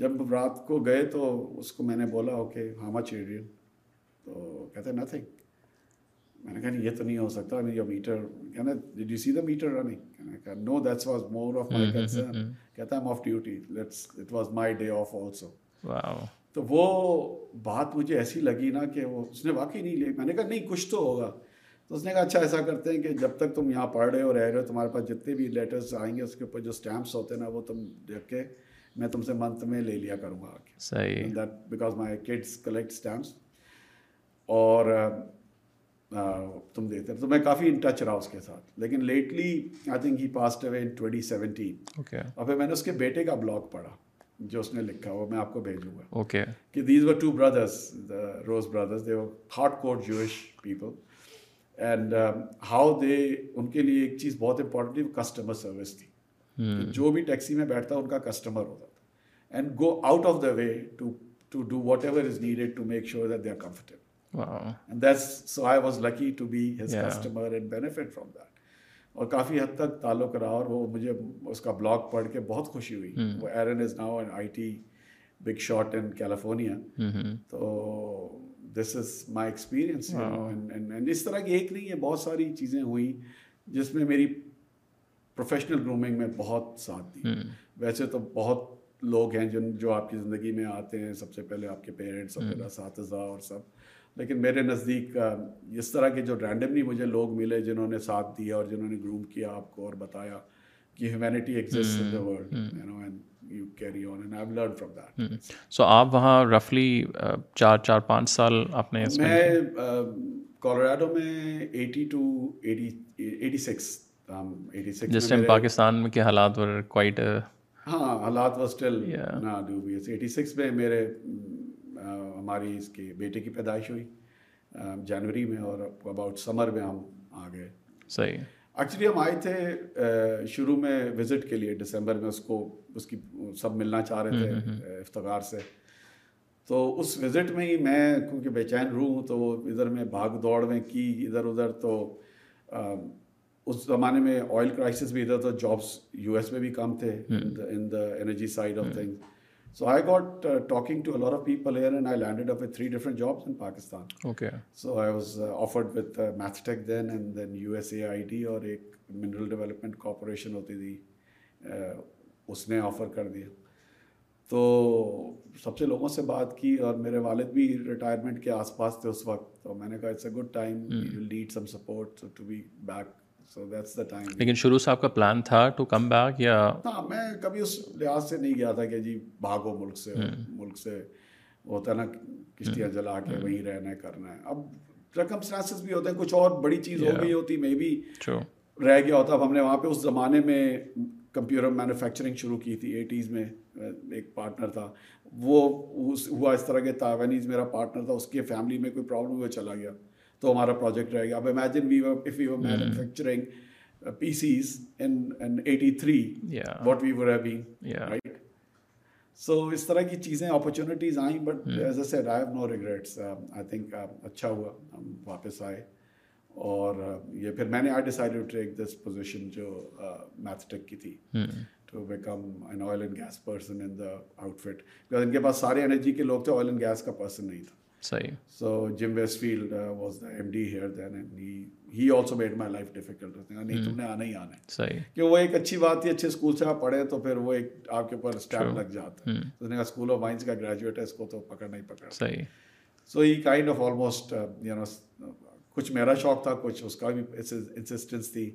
جب رات کو گئے تو اس کو میں نے بولا اوکے ہاما مچ تو کہتے ہیں نتھنگ میں نے کہا یہ تو نہیں ہو سکتا ہے یہ میٹر کہنا did you see the meter running کہنا کہا no that's was more of my concern کہتا ہے I'm off duty let's it was my day off also تو وہ بات مجھے ایسی لگی نا کہ وہ اس نے واقعی نہیں لی میں نے کہا نہیں کچھ تو ہوگا تو اس نے کہا اچھا ایسا کرتے ہیں کہ جب تک تم یہاں پڑھ رہے ہو رہ رہے ہو تمہارے پاس جتنے بھی لیٹرز آئیں گے اس کے اوپر جو اسٹیمپس ہوتے ہیں نا وہ تم دیکھ کے میں تم سے منتھ میں لے لیا کروں گا آ کے صحیح that because my kids collect stamps اور تم دیکھتے تو میں کافی ان ٹچ رہا اس کے ساتھ لیکن lately I think he passed away اور پھر میں نے اس کے بیٹے کا بلاگ پڑھا جو اس نے لکھا وہ میں آپ کو بھیجوں گا اوکے کہ these were two brothers Rose brothers they had they ان کے لیے ایک چیز بہت تھی کسٹمر سروس تھی hmm. جو بھی ٹیکسی میں بیٹھتا ان کا کسٹمر ہوتا تھا and go out of the way to to do whatever is needed to make sure that they are comfortable Wow. And that's so I was lucky to be his yeah. customer and benefit from that. اور کافی حد تک تعلق رہا اور وہ مجھے اس کا بلاگ پڑھ کے بہت خوشی ہوئی وہ Aaron is now in I T big shot in California تو دس از مائی ایکسپیرئنس اس طرح کی ایک نہیں ہے بہت ساری چیزیں ہوئیں جس میں میری پروفیشنل گرومنگ میں بہت ساتھ دی ویسے تو بہت لوگ ہیں جن جو آپ کی زندگی میں آتے ہیں سب سے پہلے آپ کے پیرنٹس اساتذہ اور سب لیکن میرے نزدیک اس طرح کے جو رینڈملی مجھے لوگ ملے جنہوں نے ساتھ دیا اور جنہوں نے گروم کیا آپ کو اور بتایا کہ humanity exist in the world you carry on and I learn from that so آپ وہاں رفلی چار چار پانچ سال آپ نے میں کولوراڈو میں ایٹی ٹو ایٹی سکس جس ٹائم پاکستان کے حالات ور کوائٹ ہاں حالات ور سٹل نا ڈو میں میرے ہماری اس کے بیٹے کی پیدائش ہوئی جنوری میں اور اباؤٹ سمر میں ہم آ گئے صحیح ایکچولی ہم آئے تھے شروع میں وزٹ کے لیے ڈسمبر میں اس کو اس کی سب ملنا چاہ رہے تھے افتخار سے تو اس وزٹ میں ہی میں کیونکہ بے چین رو ہوں تو وہ ادھر میں بھاگ دوڑ میں کی ادھر ادھر تو اس زمانے میں آئل کرائسس بھی ادھر جابس یو ایس میں بھی کم تھے in the energy side of thing so I got talking to all over of people here and I landed up three different jobs in Pakistan okay so I was offered with Meth Tech then and then U S A I D اور ایک mineral development corporation ہوتی تھی uh, اس نے offer کر دیا تو سب سے لوگوں سے بات کی اور میرے والد بھی ریٹائرمنٹ کے آس پاس تھے اس وقت تو میں نے کہا it's a good time you need some support to be back لیکن شروع سے آپ کا پلان تھا ٹو کم بیک یا ہاں، میں کبھی اس لحاظ سے نہیں گیا تھا کہ جی بھاگو ملک سے ملک سے ہوتا ہے نا کشتیاں جلا کے وہیں رہنا ہے کرنا ہے اب رقم سناسز بھی ہوتے ہیں کچھ اور بڑی چیز ہو گئی ہوتی مے بی رہ گیا ہوتا اب ہم نے وہاں پہ اس زمانے میں کمپیوٹر مینوفیکچرنگ شروع کی تھی ایٹیز میں ایک پارٹنر تھا وہ ہوا اس طرح کے تاوینیز میرا پارٹنر تھا اس کے فیملی میں کوئی پرابلم ہوا چلا گیا تو ہمارا پروجیکٹ رہے گا اب imagine we if we manufacturing P Cs in eighty three what we were having right so اس طرح کی چیزیں اپرچونیٹیز آئیں but as I said I have no regrets I think اچھا ہوا ہم واپس آئے اور uh, یہ پھر میں نے I decide to take this position جو میتھ uh, ٹیک کی تھی to become an oil and gas person in the outfit ان کے پاس سارے انرجی کے لوگ تھے آئل اینڈ گیس کا پرسن نہیں تھا صحیح so Jim Westfield was the M D here then and he he also made my life difficult ہوتے ہیں نہیں تم نے آنا ہی آنا ہے صحیح کہ وہ ایک اچھی بات تھی اچھے اسکول سے آپ پڑھے تو پھر وہ ایک آپ کے اوپر اسٹیپ لگ جاتا ہے تو نے کہا اسکول آف مائنس کا گریجویٹ ہے اس کو تو پکڑ نہیں پکڑ صحیح so he kind of almost you know کچھ میرا شوق تھا کچھ اس کا بھی انسسٹنس تھی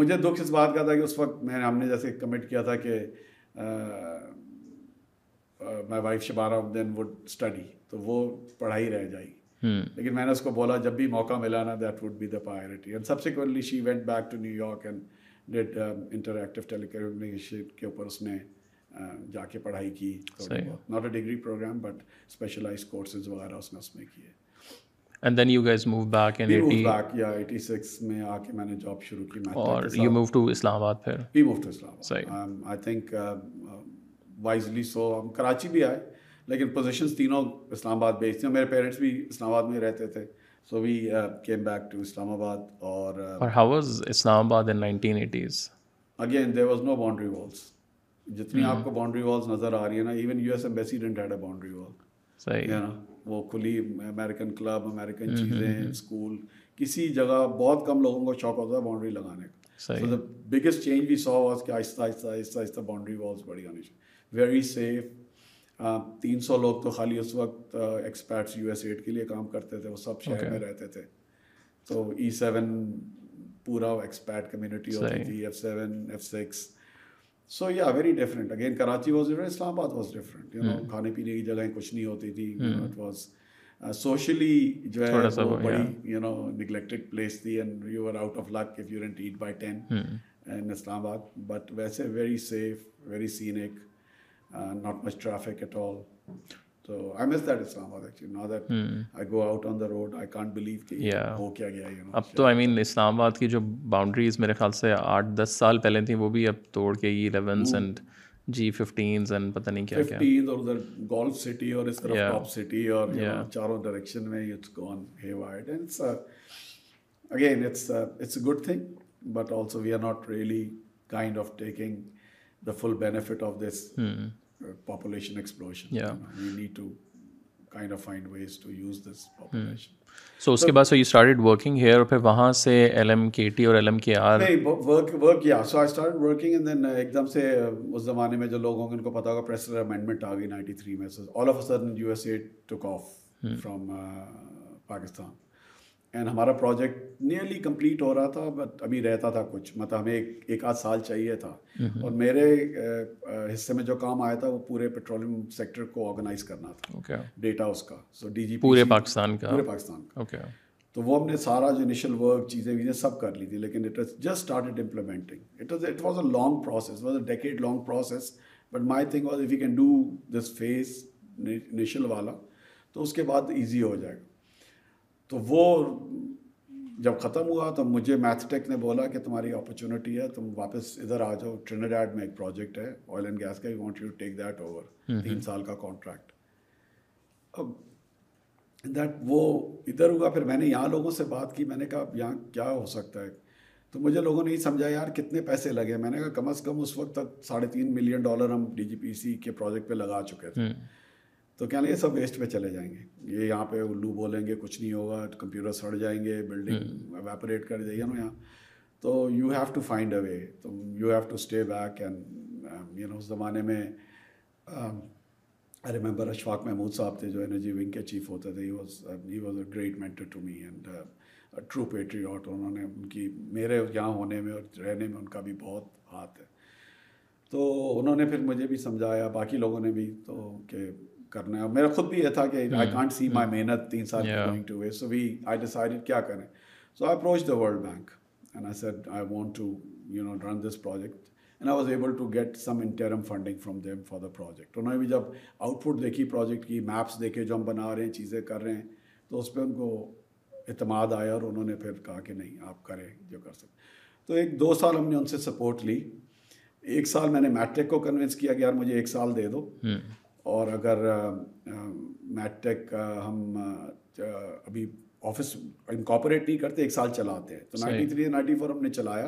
مجھے دکھ اس بات کا تھا کہ اس وقت میں نے ہم نے جیسے کمٹ کیا تھا کہ my wife Shabara then would study تو وہ پڑھائی رہ جائی لیکن میں نے اس کو بولا جب بھی موقع ملا نا that would be the end سب سے پڑھائی کی not a degree program but specialize courses وغیرہ اس اس نے میں کیے um, uh, uh, کراچی بھی آئے لیکن پوزیشنس تینوں اسلام آباد بیچتی ہیں میرے پیرنٹس بھی اسلام آباد میں رہتے تھے so we came back to Islamabad اور how uh, was Islamabad in nineteen eighties again there was no boundary walls جتنی hmm. آپ کو باؤنڈری والس نظر آ رہی ہیں نا even U S embassy didn't had a boundary wall نا وہ کھلی امیریکن کلب امیریکن چیزیں اسکول hmm, hmm. کسی جگہ بہت کم لوگوں کو شوق ہوتا ہے باؤنڈری لگانے کا so the biggest change we saw was کہ آہستہ آہستہ آہستہ آہستہ باؤنڈری والس بڑی ہونی چاہیے ویری سیف تین سو لوگ تو خالی اس وقت ایکسپیٹس یو ایس ایڈ کے لیے کام کرتے تھے وہ سب شہر میں رہتے تھے تو ای سیون پورا ایکسپیٹ کمیونٹی ہوتی تھی F seven F six so یا very different again Karachi was Islamabad was different کھانے پینے کی جگہیں کچھ نہیں ہوتی تھی اٹ واز سوشلی جو ہے بڑی you you you know place تھی and are out of luck if rent eight by ten in Islamabad but ویسے very safe very scenic not much traffic at all تو I miss that Islamabad actually now that I go out on the road I can't believe کہ یہ ہو کیا گیا ہے اب تو I مین اسلام آباد کی جو باؤنڈریز میرے خیال سے آٹھ دس سال پہلے تھیں وہ بھی اب توڑ کے ہی elevens and G fifteens and پتہ نہیں کیا ففٹینس اور ادھر گولف سٹی اور اس طرح ٹاپ سٹی اور چاروں ڈائریکشن میں it's gone he wide and sir again it's it's a good thing but also we are not really kind of taking the full benefit of this population explosion we need to kind of find ways to use this population so اس کے بعد so you started working here اور پھر وہاں سے L M K T اور L M K R work work یا so I start working and then ایک دم سے اس زمانے میں جو لوگ ہوں گے ان کو پتا ہوگا پریسر امینڈمنٹ آ گئی نائنٹی تھری میں all of a sudden U S A took off from Pakistan and ہمارا پروجیکٹ نیئرلی کمپلیٹ ہو رہا تھا بٹ ابھی رہتا تھا کچھ مطلب ہمیں ایک ایک آدھ سال چاہیے تھا اور میرے حصے میں جو کام آیا تھا وہ پورے پیٹرولیم سیکٹر کو آرگنائز کرنا تھا ڈیٹا اس کا سو ڈی جی پورے پاکستان کا پورے پاکستان کا اوکے تو وہ ہم نے سارا جو انیشل ورک چیزیں ویزیں سب کر لی تھی لیکن it is just started implementing it was a long process decade long process but my think was if you can do this phase initial والا تو اس کے بعد ایزی ہو جائے گا تو وہ جب ختم ہوا تو مجھے میتھ ٹیک نے بولا کہ تمہاری اپرچونیٹی ہے تم واپس ادھر آ جاؤ ٹرینڈ میں ایک پروجیکٹ ہے آئل اینڈ گیس کا کا want you take that that over تین سال کانٹریکٹ اب وہ ادھر ہوا پھر میں نے یہاں لوگوں سے بات کی میں نے کہا یہاں کیا ہو سکتا ہے تو مجھے لوگوں نے یہ سمجھا یار کتنے پیسے لگے میں نے کہا کم از کم اس وقت تک ساڑھے تین ملین ڈالر ہم ڈی جی پی سی کے پروجیکٹ پہ لگا چکے تھے تو کیا یہ سب ویسٹ میں چلے جائیں گے یہ یہاں پہ الو بولیں گے کچھ نہیں ہوگا کمپیوٹر سڑ جائیں گے بلڈنگ ویپوریٹ کر جائیے نا یہاں تو you have to find a way you have to stay back and you know اس زمانے میں I um، remember Ashfaq Mahmood صاحب تھے جو انرجی ونگ کے چیف ہوتے تھے he was a great mentor to me and true انہوں نے ان کی میرے یہاں ہونے میں اور رہنے میں ان کا بھی بہت ہاتھ ہے تو انہوں نے پھر مجھے بھی سمجھایا باقی لوگوں نے بھی تو کہ کرنا ہے اور میرا خود بھی یہ تھا کہ آئی آئی آئی کانٹ سی مائی محنت تین سال سو سو وی ڈیسائڈ کیا کریں approach the World Bank and I I said want to you know run this project and I was able to get some interim funding from them for the project انہوں نے بھی جب output دیکھی project کی maps دیکھے جو ہم بنا رہے ہیں چیزیں کر رہے ہیں تو اس پہ ان کو اعتماد آیا اور انہوں نے پھر کہا کہ نہیں آپ کریں جو کر سکتے تو ایک دو سال ہم نے ان سے سپورٹ لی ایک سال میں نے میٹرک کو کنوینس کیا کہ یار مجھے ایک سال دے دو اور اگر میٹ ٹیک ہم ابھی آفس انکاپریٹ نہیں کرتے ایک سال چلاتے تو نائنٹی تھری نائنٹی فور ہم نے چلایا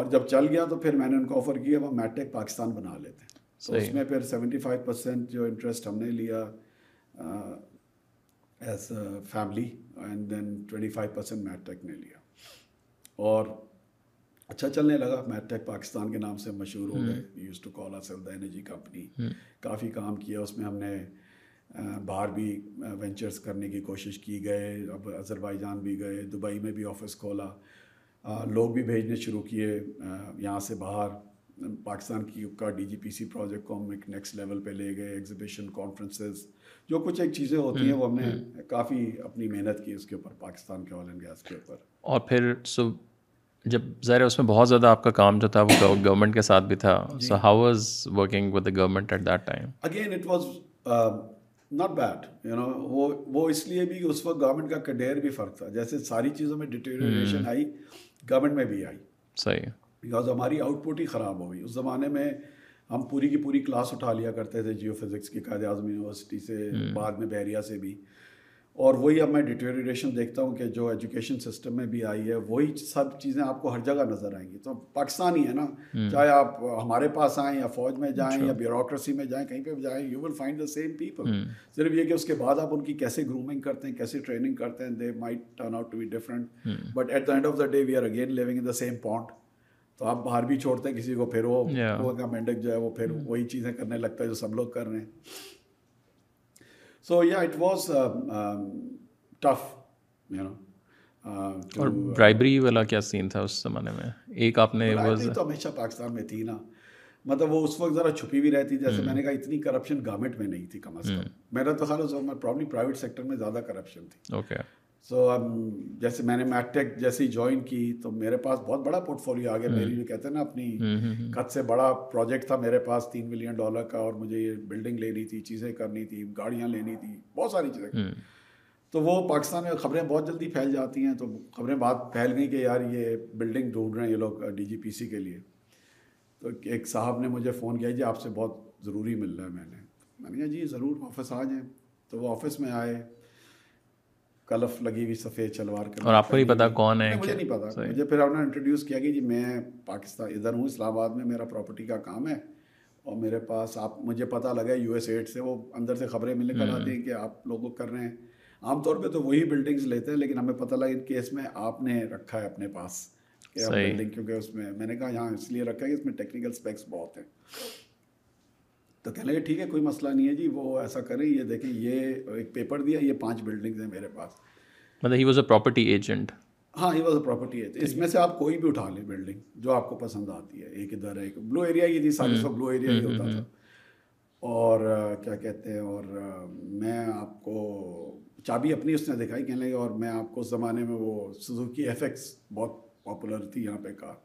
اور جب چل گیا تو پھر میں نے ان کو آفر کیا وہ میٹ ٹیک پاکستان بنا لیتے ہیں تو اس میں پھر سیونٹی فائیو پرسینٹ جو انٹرسٹ ہم نے لیا as family and then twenty five percent Met Tech نے لیا اور اچھا چلنے لگا میں پاکستان کے نام سے مشہور ہو گئے used to call the energy company کافی کام کیا اس میں ہم نے باہر بھی وینچرس کرنے کی کوشش کی گئے اب اظہربائی جان بھی گئے دبئی میں بھی آفس کھولا لوگ بھی بھیجنے شروع کیے یہاں سے باہر پاکستان کی کا D G P C project کو ہم ایک نیکسٹ لیول پہ لے گئے ایگزیبیشن کانفرنسز جو کچھ ایک چیزیں ہوتی ہیں وہ ہم نے کافی اپنی محنت کی اس کے اوپر پاکستان کے آئل اینڈ گیس کے اوپر اور پھر سب جب ظاہر اس میں بہت زیادہ آپ کا کام جو تھا وہ گورنمنٹ کے ساتھ بھی تھا so how was was working with the government at that time again it not bad you know وہ وہ اس لیے بھی اس وقت گورنمنٹ کا کڈیر بھی فرق تھا جیسے ساری چیزوں میں ڈیٹیریشن hmm. آئی گورنمنٹ میں بھی آئی صحیح بیکاز ہماری آؤٹ پٹ ہی خراب ہو گئی اس زمانے میں ہم پوری کی پوری کلاس اٹھا لیا کرتے تھے جیو فزکس کی قائد اعظم یونیورسٹی سے hmm. بعد میں بحریہ سے بھی اور وہی اب میں ڈیٹریشن دیکھتا ہوں کہ جو ایجوکیشن سسٹم میں بھی آئی ہے وہی سب چیزیں آپ کو ہر جگہ نظر آئیں گی تو پاکستانی ہے نا چاہے آپ ہمارے پاس آئیں یا فوج میں جائیں اچھا۔ یا بیوروکریسی میں جائیں کہیں پہ جائیں you will find the same people صرف یہ کہ اس کے بعد آپ ان کی کیسے گرومنگ کرتے ہیں کیسے ٹریننگ کرتے ہیں they turn out to be different but at the end of the day we are again living in the same point تو آپ باہر بھی چھوڑتے ہیں کسی کو پھر وہ مینڈک جو ہے وہ پھر وہی چیزیں کرنے لگتا ہے جو سب لوگ کر رہے ہیں سو یا it was tough you know اور برائبری uh, والا کیا سین تھا اس زمانے میں ایک آپ نے تو ہمیشہ پاکستان میں تھی نا مطلب وہ اس وقت ذرا چھپی بھی رہتی جیسے میں نے کہا اتنی کرپشن گورنمنٹ میں نہیں تھی کم از کم میرا تو خیال ہے پرابلی پرائیویٹ سیکٹر میں زیادہ کرپشن تھی اوکے سو اب um, جیسے میں نے میٹ ٹیک جیسی جوائن کی تو میرے پاس بہت بڑا پورٹ فولیو آ گیا میری جو کہتے ہیں نا اپنی کت سے بڑا پروجیکٹ تھا میرے پاس تین ملین ڈالر کا اور مجھے یہ بلڈنگ لینی تھی چیزیں کرنی تھی گاڑیاں لینی تھی بہت ساری چیزیں تو وہ پاکستان میں خبریں بہت جلدی پھیل جاتی ہیں تو خبریں بات پھیل گئیں کہ یار یہ بلڈنگ ڈھونڈ رہے ہیں یہ لوگ ڈی جی پی سی کے لیے تو ایک صاحب نے مجھے فون کیا جی آپ سے بہت ضروری مل رہا ہے میں نے میں نے کہا جی ضرور آفس آ جائیں تو وہ آفس میں آئے کلف لگی ہوئی سفید شلوار اور آپ کو نہیں پتا کون ہے مجھے نہیں پتا مجھے پھر آپ نے انٹروڈیوس کیا کہ جی میں پاکستان ادھر ہوں اسلام آباد میں میرا پراپرٹی کا کام ہے اور میرے پاس آپ مجھے پتا لگا یو ایس ایڈ سے وہ اندر سے خبریں ملنے کر آتی ہیں کہ آپ لوگ کر رہے ہیں عام طور پہ تو وہی بلڈنگس لیتے ہیں لیکن ہمیں پتہ لگا ان کیس میں آپ نے رکھا ہے اپنے پاس بلڈنگ کیونکہ اس میں میں نے کہا یہاں اس لیے رکھا ہے کہ اس میں ٹیکنیکل اسپیکس بہت ہیں تو کہنے لگے ٹھیک ہے کوئی مسئلہ نہیں ہے جی وہ ایسا کریں یہ دیکھیں یہ ایک پیپر دیا یہ پانچ بلڈنگز ہیں میرے پاس مطلب he was a property agent ہاں he was a property agent اس میں سے آپ کوئی بھی اٹھا لیں بلڈنگ جو آپ کو پسند آتی ہے ایک ادھر ایک بلو ایریا یہ تھی سارے سو بلو ایریا ہی ہوتا تھا اور کیا کہتے ہیں اور میں آپ کو چابی اپنی اس نے دکھائی کہنے لگے اور میں آپ کو اس زمانے میں وہ سزوکی ایفیکٹس بہت پاپولر تھی یہاں پہ کار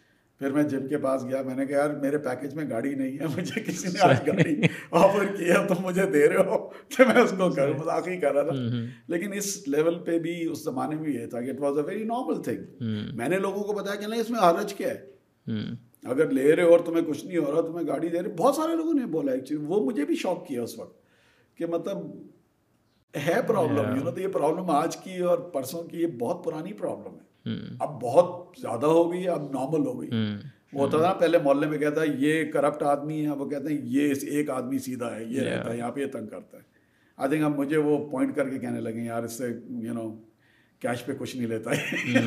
پھر میں جم کے پاس گیا میں نے کہا یار میرے پیکج میں گاڑی نہیں ہے مجھے کسی نے آج گاڑی آفر تو مجھے دے رہے ہو تو میں اس کو مذاق ہی کر رہا تھا لیکن اس لیول پہ بھی اس زمانے میں یہ تھا کہ it was a very normal thing میں نے لوگوں کو بتایا کہ نہیں اس میں حالج کیا ہے اگر لے رہے ہو اور تمہیں کچھ نہیں ہو رہا تمہیں گاڑی دے رہے بہت سارے لوگوں نے بولا ایکچولی وہ مجھے بھی شوق کیا اس وقت کہ مطلب ہے پرابلم تو یہ پرابلم آج کی اور پرسوں کی یہ بہت پرانی پرابلم ہے اب بہت زیادہ ہو گئی اب نارمل ہو گئی وہ ہوتا تھا پہلے محلے میں کہتا ہے یہ کرپٹ آدمی ہے وہ کہتے ہیں یہ ایک آدمی سیدھا ہے یہ رہتا ہے یہاں پہ یہ تنگ کرتا ہے آئی تھنک اب مجھے وہ پوائنٹ کر کے کہنے لگے یار اس سے یو نو کیش پہ کچھ نہیں لیتا ہے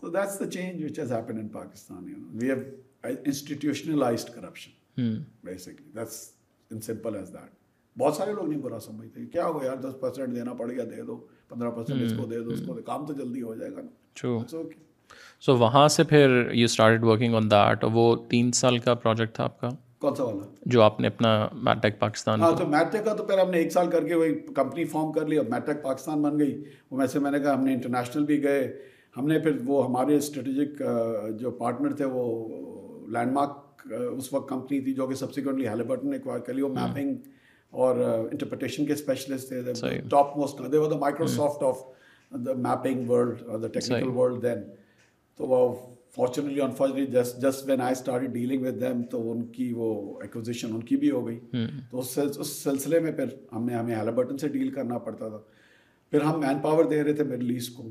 so that's the change which has happen in Pakistan we have institutionalized corruption basically that's in simple as that بہت سارے لوگ نہیں برا سمجھتے کیا ہو یار دس پرسینٹ دینا پڑ گیا دے دو پندرہ پرسینٹ اس کو دے دو اس کو کام تو جلدی ہو جائے گا نا سو وہاں سے پھر you started working on that وہ تین سال کا پروجیکٹ تھا آپ کا کون سا والا جو آپ نے اپنا میٹیک پاکستان ہاں تو میٹیک کا تو پھر ہم نے ایک سال کر کے وہی کمپنی فارم کر لی اور میٹیک پاکستان بن گئی وہ ویسے میں نے کہا ہم نے انٹرنیشنل بھی گئے ہم نے پھر وہ ہمارے اسٹریٹجک جو پارٹنر تھے وہ لینڈ مارک اس وقت کمپنی تھی جو کہ سبسیکوئنٹلی ہیلیبرٹن نے ایکوائر کر لی وہ میپنگ اور انٹرپریٹیشن کے اسپیشلسٹ تھے top most they were the Microsoft of the mapping world اور دا ٹیکنیکل ورلڈ دین تو وہ fortunately unfortunately just just when I start dealing with them تو ان کی وہ ایکوزیشن ان کی بھی ہو گئی تو اس سلسلے میں پھر ہم نے ہمیں ہیلبرٹن سے ڈیل کرنا پڑتا تھا پھر ہم مین پاور دے رہے تھے مڈل ایسٹ کو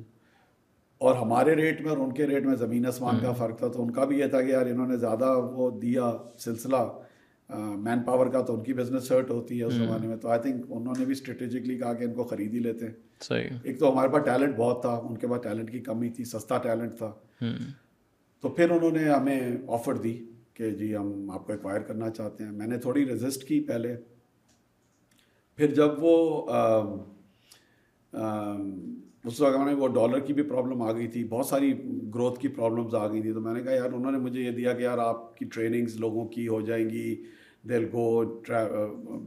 اور ہمارے ریٹ میں اور ان کے ریٹ میں زمین آسمان کا فرق تھا تو ان کا بھی یہ تھا کہ یار انہوں نے زیادہ وہ دیا سلسلہ مین پاور کا تو ان کی بزنس ہرٹ ہوتی ہے اس زمانے میں تو آئی تھنک انہوں نے بھی اسٹریٹجکلی کہا کہ ان کو خرید ہی لیتے ہیں ایک تو ہمارے پاس ٹیلنٹ بہت تھا ان کے پاس ٹیلنٹ کی کمی تھی سستا ٹیلنٹ تھا تو پھر انہوں نے ہمیں آفر دی کہ جی ہم آپ کو ایکوائر کرنا چاہتے ہیں میں نے تھوڑی رجسٹ کی پہلے پھر جب وہ اس وقت میں وہ ڈالر کی بھی پرابلم آ گئی تھی بہت ساری گروتھ کی پرابلمز آ گئی تھیں تو میں نے کہا یار انہوں نے مجھے یہ دیا کہ یار آپ کی ٹریننگز لوگوں کی ہو جائیں گی دل کو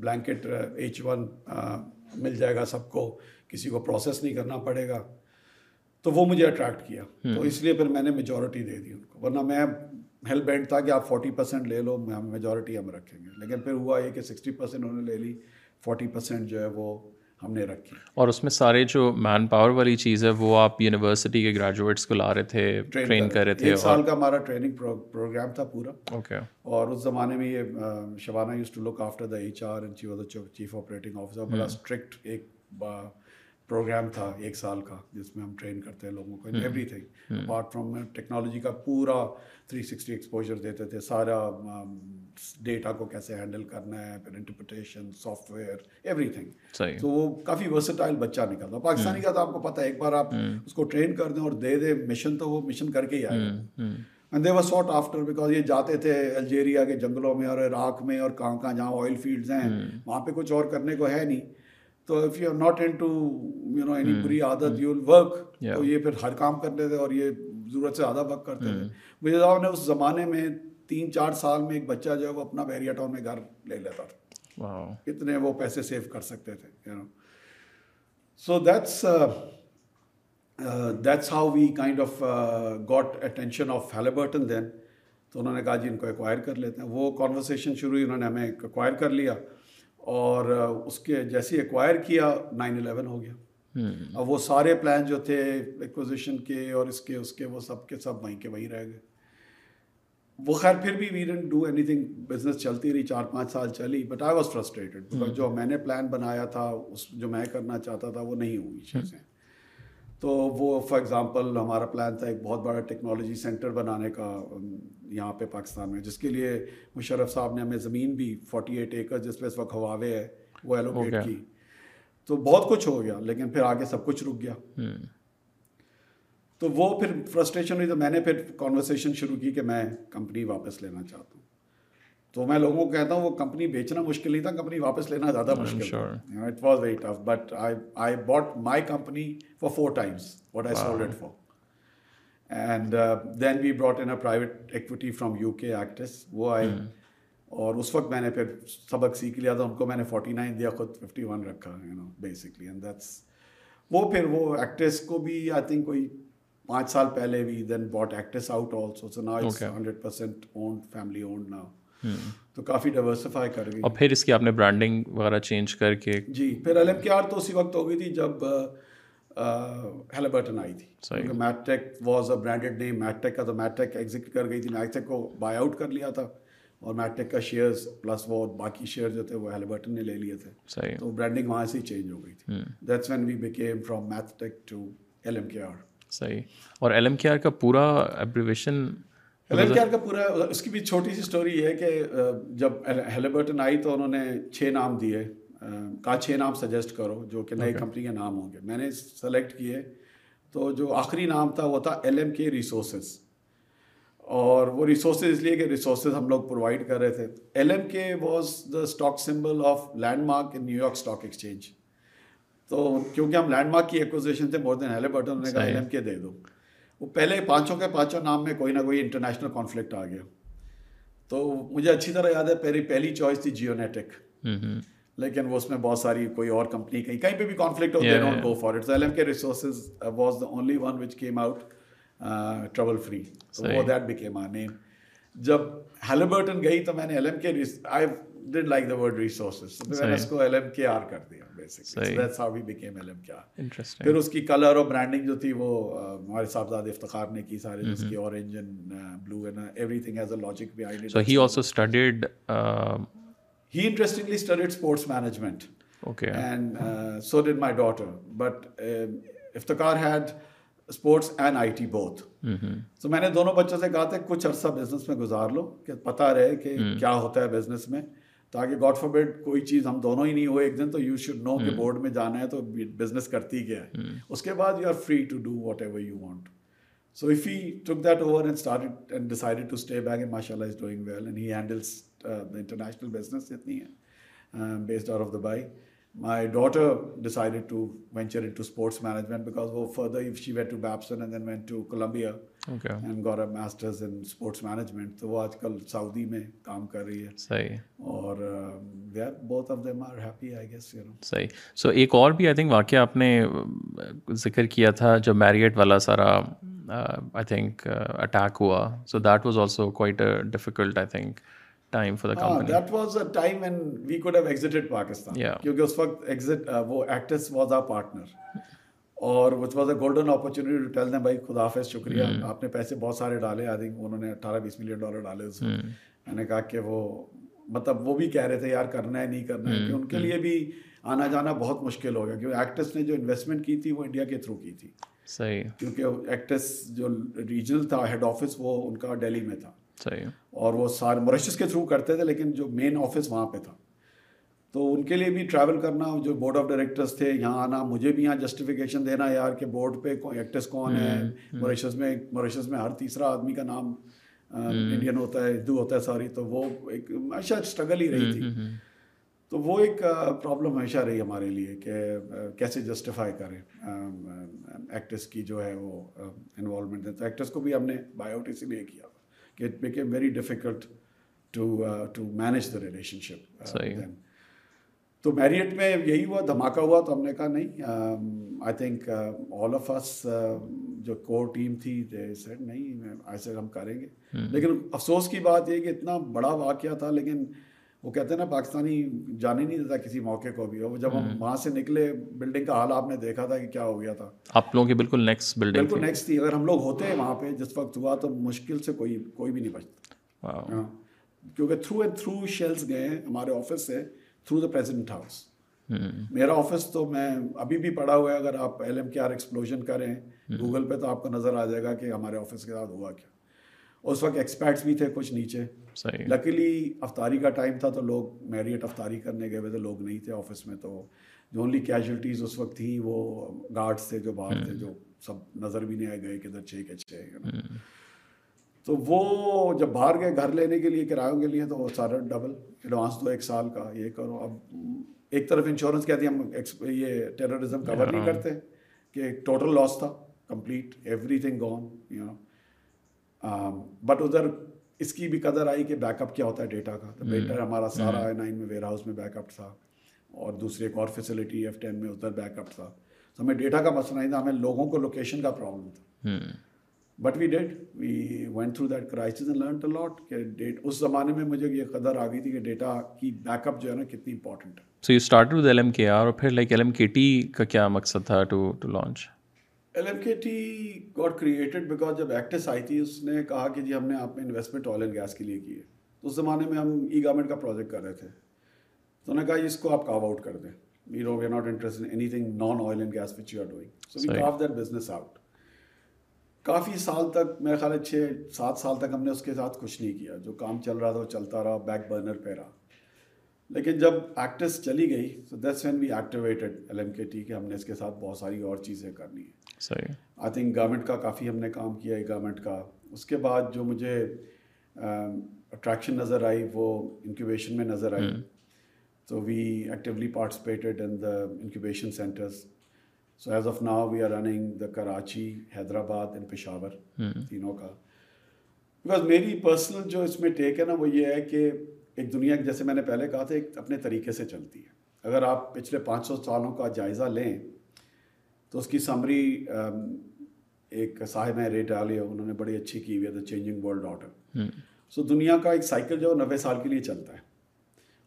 بلینکٹ ایچ ون مل جائے گا سب کو کسی کو پروسیس نہیں کرنا پڑے گا تو وہ مجھے اٹریکٹ کیا تو اس لیے پھر میں نے میجورٹی دے دی ان کو ورنہ میں ہیل بینڈ تھا کہ آپ فورٹی پرسینٹ لے لو میجورٹی ہم رکھیں گے لیکن پھر ہوا یہ کہ سکسٹی پرسینٹ انہوں نے لے لی فورٹی پرسینٹ جو ہے وہ ہم نے رکھی اور اس میں سارے جو مین پاور والی چیز ہے وہ آپ یونیورسٹی کے گریجویٹس کو لا رہے تھے ٹرین کر رہے تھے ایک سال کا ہمارا ٹریننگ پروگرام تھا پورا اوکے اور اس زمانے میں یہ Shabana used to look after the H R chief operating officer بڑا اسٹرکٹ hmm. ایک پروگرام تھا ایک سال کا جس میں ہم ٹرین کرتے ہیں لوگوں کو everything apart from technology کا پورا تھری سکسٹی ایکسپوجر دیتے تھے سارا ڈیٹا کو کیسے ہینڈل کرنا ہے پھر interpretation software everything تو وہ کافی ورسٹائل بچہ نکلتا پاکستانی کا تو آپ کو پتا ہے ایک بار آپ اس کو ٹرین کر دیں اور دے دیں مشن تو وہ مشن کر کے ہی آئے and they were sought after because یہ جاتے تھے الجیریا کے جنگلوں میں اور عراق میں اور کہاں کہاں جہاں آئل فیلڈز ہیں وہاں پہ کچھ اور کرنے کو ہے نہیں تو if you are not into you know any بری عادت یو ول ورک تو یہ پھر ہر کام کر لیتے اور یہ ضرورت سے زیادہ وقت کرتے hmm. تھے مجھے صاحب نے اس زمانے میں تین چار سال میں ایک بچہ جو ہے وہ اپنا بحریہ ٹاؤن میں گھر لے لیتا تھا کتنے وہ پیسے سیو کر سکتے تھے you know so that's that's how we kind of got attention of Halliburton then تو انہوں نے کہا جی ان کو ایکوائر کر لیتے ہیں وہ کانورسیشن شروع ہوئی انہوں نے ہمیں ایکوائر کر لیا اور اس کے جیسے ایکوائر کیا نائن الیون ہو گیا اور وہ سارے پلان جو تھے ایکوزیشن کے اور اس کے اس کے وہ سب کے سب وہیں کے وہیں رہ گئے وہ خیر پھر بھی we didn't do anything business چلتی رہی چار پانچ سال چلی بٹ آئی واز فرسٹریٹڈ جو میں نے پلان بنایا تھا اس جو میں کرنا چاہتا تھا وہ نہیں ہوئی چیزیں تو وہ فار ایگزامپل ہمارا پلان تھا ایک بہت بڑا ٹیکنالوجی سینٹر بنانے کا یہاں پہ پاکستان میں جس کے لیے مشرف صاحب نے ہمیں زمین بھی فورٹی ایٹ ایکر جس پہ اس وقت ہواوے ہے وہ ایلوکیٹ کی تو بہت کچھ ہو گیا لیکن پھر آگے سب کچھ رک گیا تو وہ پھر فرسٹریشن ہوئی تو میں نے پھر کانورسیشن شروع کی کہ میں کمپنی واپس لینا چاہتا ہوں تو میں لوگوں کو کہتا ہوں وہ کمپنی بیچنا مشکل نہیں تھا کمپنی واپس لینا زیادہ مشکل and then we brought in private equity from U K Actis وہ آئے hmm. اور اس وقت میں نے پھر سبق سیکھ لیا تھا ان کو میں نے فورٹی نائن دیا خود ففٹی ون رکھا you know basically and that's وہ پھر وہ ایکٹریس کو بھی آئی تھنک کوئی پانچ سال پہلے بھی then bought Actis out also so now hundred percent owned family owned now تو کافی ڈائیورسفائی کر گئی اور پھر اس کی آپ نے برانڈنگ وغیرہ چینج کر کے جی پھر ایل ایم کے آر تو اسی وقت ہو گئی تھی جب ہیلو بٹن آئی تھی Met Tech was a branded name Met Tech کا تو میٹ ٹیک ایگزٹ کر گئی تھی میٹ ٹیک کو بائی آؤٹ کر لیا تھا اور میٹ ٹیک کا شیئرز پلس وہ باقی شیئر جو تھے وہ ہیلو بٹن نے لے لیے تھے تو برانڈنگ وہاں سے ہی چینج ہو گئی تھی that's when we became from Meth Tech to L M K R صحیح اور ایل ایم کے آر کا پورا ایبریویشن ہیلن کیئر کا پورا اس کی بھی چھوٹی سی اسٹوری یہ ہے کہ جب ہیلیبرٹن آئی تو انہوں نے چھ نام دیے کا چھ نام سجیسٹ کرو جو کہ نئی کمپنی کے نام ہوں گے میں نے سلیکٹ کیے تو جو آخری نام تھا وہ تھا ایل ایم کے ریسورسز اور وہ ریسورسز اس لیے کہ ریسورسز ہم لوگ پرووائڈ کر رہے تھے L M K was the stock symbol of Landmark in New York stock exchange تو کیونکہ ہم لینڈ مارک کی ایکوزیشن تھے مور دین کہا ایل ایم کے دے دو وہ پہلے پانچوں کے پانچوں نام میں کوئی نہ کوئی انٹرنیشنل کانفلکٹ آ گیا تو مجھے اچھی طرح یاد ہے پہلی پہلی چوائس تھی جیو نیٹک لیکن وہ اس میں بہت ساری کوئی اور کمپنی کہیں کہیں پہ بھی کانفلکٹ ہوتے ہیں go for it L M K resources was the only one which came out trouble free so that became our name جب ہیلبرٹن گئی تو میں نے L M K sports and I T تو میں نے دونوں بچوں سے کہا تھا کچھ عرصہ بزنس میں گزار لو کہ پتہ رہے کہ کیا ہوتا ہے بزنس میں تاکہ گاڈ فار بیڈ کوئی چیز ہم دونوں ہی نہیں ہوئے ایک دن تو یو شوڈ نو کہ بورڈ میں جانا ہے تو بزنس کرتی کیا ہے اس کے بعد you are free to do whatever you want so if he took that over and start and decided to stay back ماشاء اللہ is doing well and he handles international business اتنی ہے based out of Dubai my daughter decided to venture into sports management because وہ further if she went to Babson and then went to Columbia and got a masters in sports management تو وہ آج کل Saudi میں کام کر رہی ہے صحیح اور they are both of them are happy I guess you know صحیح سو ایک اور بھی آئی تھنک واقعہ آپ نے uh, ذکر کیا تھا جو میریٹ والا سارا آئی تھنک اٹیک ہوا so that was also quite difficult I think وہ مطلب وہ بھی کہہ رہے تھے یار کرنا ہے نہیں کرنا ہے جو انویسٹمنٹ کی تھی وہ انڈیا کے تھرو کی تھی کیونکہ وہ ان کا ڈیلی میں تھا صحیح اور وہ سارے موریشس کے تھرو کرتے تھے لیکن جو مین آفس وہاں پہ تھا تو ان کے لیے بھی ٹریول کرنا جو بورڈ آف ڈائریکٹرس تھے یہاں آنا مجھے بھی یہاں جسٹیفیکیشن دینا یار کہ بورڈ پہ ایکٹرس کون ہے موریشس میں موریشس میں ہر تیسرا آدمی کا نام انڈین ہوتا ہے ہندو ہوتا ہے ساری تو وہ ایک ہمیشہ اسٹرگل ہی رہی تھی تو وہ ایک پرابلم ہمیشہ رہی ہمارے لیے کہ کیسے جسٹیفائی کریں ایکٹرس کی جو ہے وہ انوالومنٹ ہے تو ایکٹرس کو بھی ہم نے بایوٹی آؤٹ اسی لیے کیا تو میریٹ میں یہی ہوا دھماکہ ہوا تو ہم نے کہا نہیں آئی تھنک آل آف جو ایسے ہم کریں گے لیکن افسوس کی بات یہ کہ اتنا بڑا واقعہ تھا لیکن وہ کہتے ہیں نا پاکستانی جانے نہیں دیتا کسی موقع کو بھی اور جب ہم وہاں سے نکلے بلڈنگ کا حال آپ نے دیکھا تھا کہ کیا ہو گیا تھا آپ لوگوں کی بالکل نیکسٹ بلڈنگ بالکل نیکسٹ تھی اگر ہم لوگ ہوتے ہیں وہاں پہ جس وقت ہوا تو مشکل سے کوئی کوئی بھی نہیں بچتا ہاں۔ کیونکہ تھرو اینڈ تھرو شیلس گئے ہیں ہمارے آفس سے تھرو دا پریزنٹ ہاؤس میرا آفس تو میں ابھی بھی پڑا ہوا ہے اگر آپ L M K R explosion کریں گوگل پہ تو آپ کو نظر آ جائے گا کہ ہمارے آفس کے ساتھ ہوا کیا اس وقت ایکسپیٹس بھی تھے کچھ نیچے لکیلی افطاری کا ٹائم تھا تو لوگ میریٹ افطاری کرنے گئے ہوئے تھے لوگ نہیں تھے آفس میں تو جو اونلی کیجولیٹیز اس وقت تھی وہ گارڈس تھے جو جو باہر تھے سب نظر بھی نہیں آئے گئے چھ چھ کے تو وہ جب باہر گئے گھر لینے کے لیے کرایوں کے لیے تو سارا ڈبل ایڈوانس دو ایک سال کا یہ کرو اب ایک طرف انشورنس کہتے ہاں۔ کہ ٹوٹل لاس تھا complete everything gone you know but um, ادھر اس کی بھی قدر آئی کہ بیک اپ کیا ہوتا ہے ڈیٹا کا تو بیٹر hmm. ہمارا hmm. سارا آئی نائن میں ویئر ہاؤس میں بیک اپ تھا اور دوسری ایک اور فیسلٹی ایف ٹین میں ادھر بیک اپ تھا تو ہمیں ڈیٹا کا مسئلہ نہیں تھا ہمیں لوگوں کو لوکیشن کا پرابلم تھا but we that we went through that crisis learn lot کہ ڈیٹ اس زمانے میں مجھے یہ قدر آ گئی تھی کہ ڈیٹا کی بیک اپ جو ہے نا کتنی امپورٹنٹ ہے so you start with L L M M K K R اور پھر لائک ٹی کا کیا مقصد تھا to to launch L M K T got created because جب ایکٹس آئی تھی اس نے کہا کہ جی ہم نے آپ میں انویسٹمنٹ آئل اینڈ گیس کے لیے ہے تو اس زمانے میں ہم ای گورنمنٹ کا پروجیکٹ کر رہے تھے تو انہوں نے کہا جی، اس کو آپ کاو آؤٹ کر دیں we know we are not interest anything non oil and gas which you are doing so we carve that business out کافی سال تک میرے خیال ہے چھ سات سال تک ہم نے اس کے ساتھ کچھ نہیں کیا جو کام چل رہا تھا وہ چلتا رہا بیک برنر پہ رہا لیکن جب ایکٹس چلی گئی تو that's when we activated L M K T کہ ہم نے اس کے ساتھ بہت ساری اور چیزیں کرنی ہیں صحیح آئی تھنک گورنمنٹ کا کافی ہم نے کام کیا ہے گورنمنٹ کا اس کے بعد جو مجھے اٹریکشن نظر آئی وہ انکیوبیشن میں نظر آئی تو we actually participated in the incubation centres so as of now we are running the Karachi Hyderabad and Peshawar تینوں کا بیکاز میری پرسنل جو اس میں ٹیک ہے نا وہ یہ ہے کہ ایک دنیا جیسے میں نے پہلے کہا تھا ایک اپنے طریقے سے چلتی ہے اگر آپ پچھلے پانچ سو سالوں کا جائزہ لیں تو اس کی سمری um, ایک صاحب ہیں ریٹ آلیا انہوں نے بڑی اچھی کی ہوئی ہے the changing world order so دنیا کا ایک سائیکل جو ہے نوے سال کے لیے چلتا ہے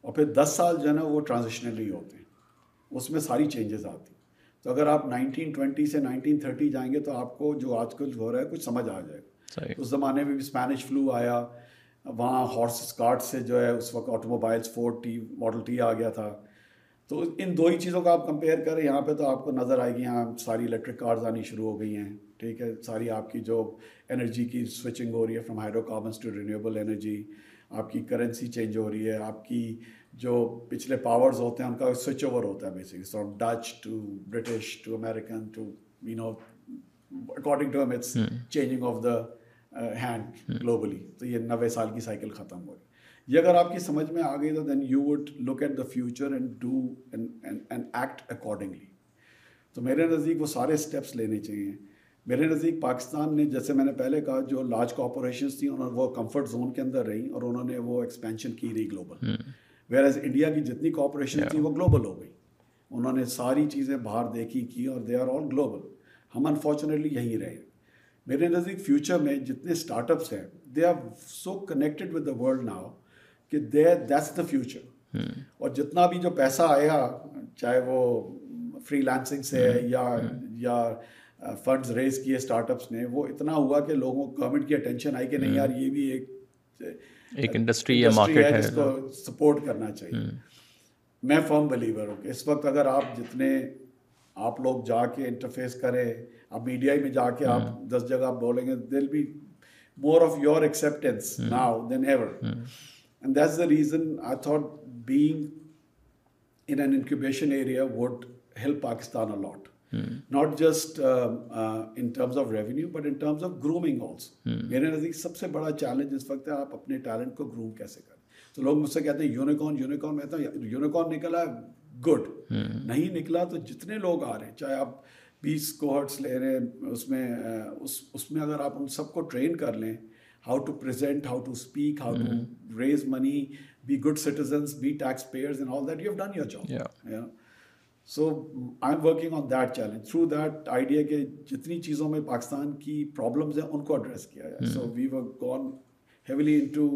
اور پھر دس سال جو ہے نا وہ ٹرانزیشنلی ہوتے ہیں اس میں ساری چینجز آتی ہیں تو اگر آپ نائنٹین ٹوینٹی سے نائنٹین تھرٹی جائیں گے تو آپ کو جو آج کل ہو رہا ہے کچھ سمجھ آ جائے گا اس زمانے میں بھی اسپینش فلو آیا وہاں ہارس کارٹ سے جو ہے اس وقت automobiles Ford T model T آ گیا تھا تو ان دو ہی چیزوں کا آپ کمپیئر کریں یہاں پہ تو آپ کو نظر آئے گی یہاں ساری الیکٹرک کارز آنی شروع ہو گئی ہیں ٹھیک ہے ساری آپ کی جو انرجی کی سوئچنگ ہو رہی ہے from hydrocarbons to renewable energy آپ کی کرنسی چینج ہو رہی ہے آپ کی جو پچھلے پاورز ہوتے ہیں ان کا سوئچ اوور ہوتا ہے basic from Dutch to British to American to no according to its changing of the hand globally تو یہ نوے سال کی سائیکل ختم ہوئے یہ اگر آپ کی سمجھ میں آ گئی تو then you would look at the future and do and act accordingly تو میرے نزدیک وہ سارے اسٹیپس لینے چاہیے میرے نزدیک پاکستان نے جیسے میں نے پہلے کہا جو لارج کارپوریشنس تھیں انہوں نے وہ کمفرٹ زون کے اندر رہیں اور انہوں نے وہ ایکسپینشن کی رہی گلوبل ویئر ایز انڈیا کی جتنی کاپریشن تھیں وہ گلوبل ہو گئی انہوں نے ساری چیزیں باہر دیکھی کی اور دے آر آل گلوبل ہم انفارچونیٹلی یہیں رہے میرے نزدیک فیوچر میں جتنے اسٹارٹ اپس ہیں they are so connected with the world now کہ دیٹس دا فیوچر اور جتنا بھی جو پیسہ آیا چاہے وہ فری لانسنگ سے hmm. یا hmm. یا فنڈز ریز کیے اسٹارٹ اپس نے وہ اتنا ہوا کہ لوگوں کو گورنمنٹ کی اٹینشن آئی کہ نہیں hmm. یار یہ بھی ایک انڈسٹری ہے جس کو سپورٹ کرنا چاہیے میں فرم بلیور ہوں اس وقت اگر آپ جتنے آپ لوگ جا کے انٹرفیس کریں میڈیا میں جا کے آپ دس جگہ بولیں گے they'll be more of your acceptance now than ever And that's the reason I thought just um, uh, in terms of revenue, but in terms of grooming also. میرے نزدیک سب سے بڑا چیلنج اس وقت آپ اپنے ٹیلنٹ کو گروم کیسے کریں تو لوگ مجھ سے کہتے ہیں یونیکار یونیکارن ہوں یونیکارن نکلا گڈ نہیں نکلا تو جتنے لوگ آ رہے ہیں چاہے آپ بیس کوہٹس لے رہے ہیں اس میں اس میں اگر آپ ان سب کو ٹرین کر لیں how to present how to speak how to raise money be good citizens be taxpayers all that you have done your job so I am working on that challenge through that idea کہ جتنی چیزوں میں پاکستان کی problems ہیں ان کو address کیا so we were gone heavily into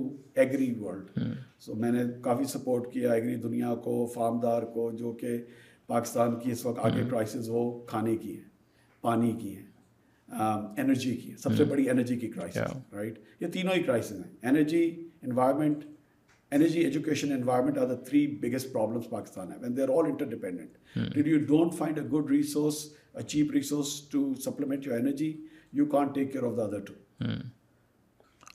agri world so میں نے کافی سپورٹ کیا ایگری دنیا کو فارم دار کو جو کہ پاکستان کی اس وقت آگے کرائسز ہو کھانے کی ہیں پانی کی ہیں انرجی کی سب سے بڑی انرجی کی کرائسس رائٹ یہ تینوں ہی کرائسز ہیں energy environment energy education environment are the three biggest problems Pakistan ہے when they are all interdependent that you don't find a good resource a cheap resource to supplement your energy you can take care of the other two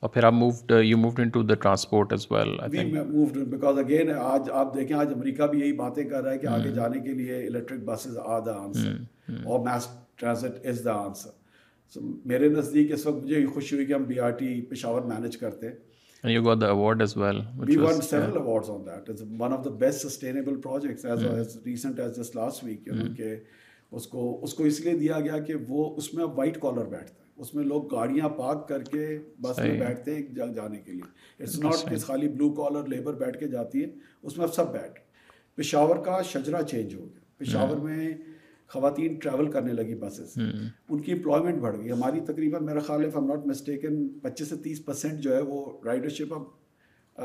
اور پھر آپ moved you moved into the transport as well moved because again آج آپ دیکھیں آج امریکہ بھی یہی باتیں کر رہا ہے کہ آگے جانے کے لیے electric buses are the answer اور mass transit is the answer میرے نزدیک اس وقت مجھے خوشی وائٹ کالر بیٹھتا ہے اس میں لوگ گاڑیاں پارک کر کے بس میں بیٹھتے ہیں اس میں خواتین ٹریول کرنے لگی بسیز ان کی امپلائمنٹ بڑھ گئی ہماری تقریباً میرا خیال ہے ناٹ مسٹیکن پچیس سے تیس پرسینٹ جو ہے وہ رائڈرشپ اب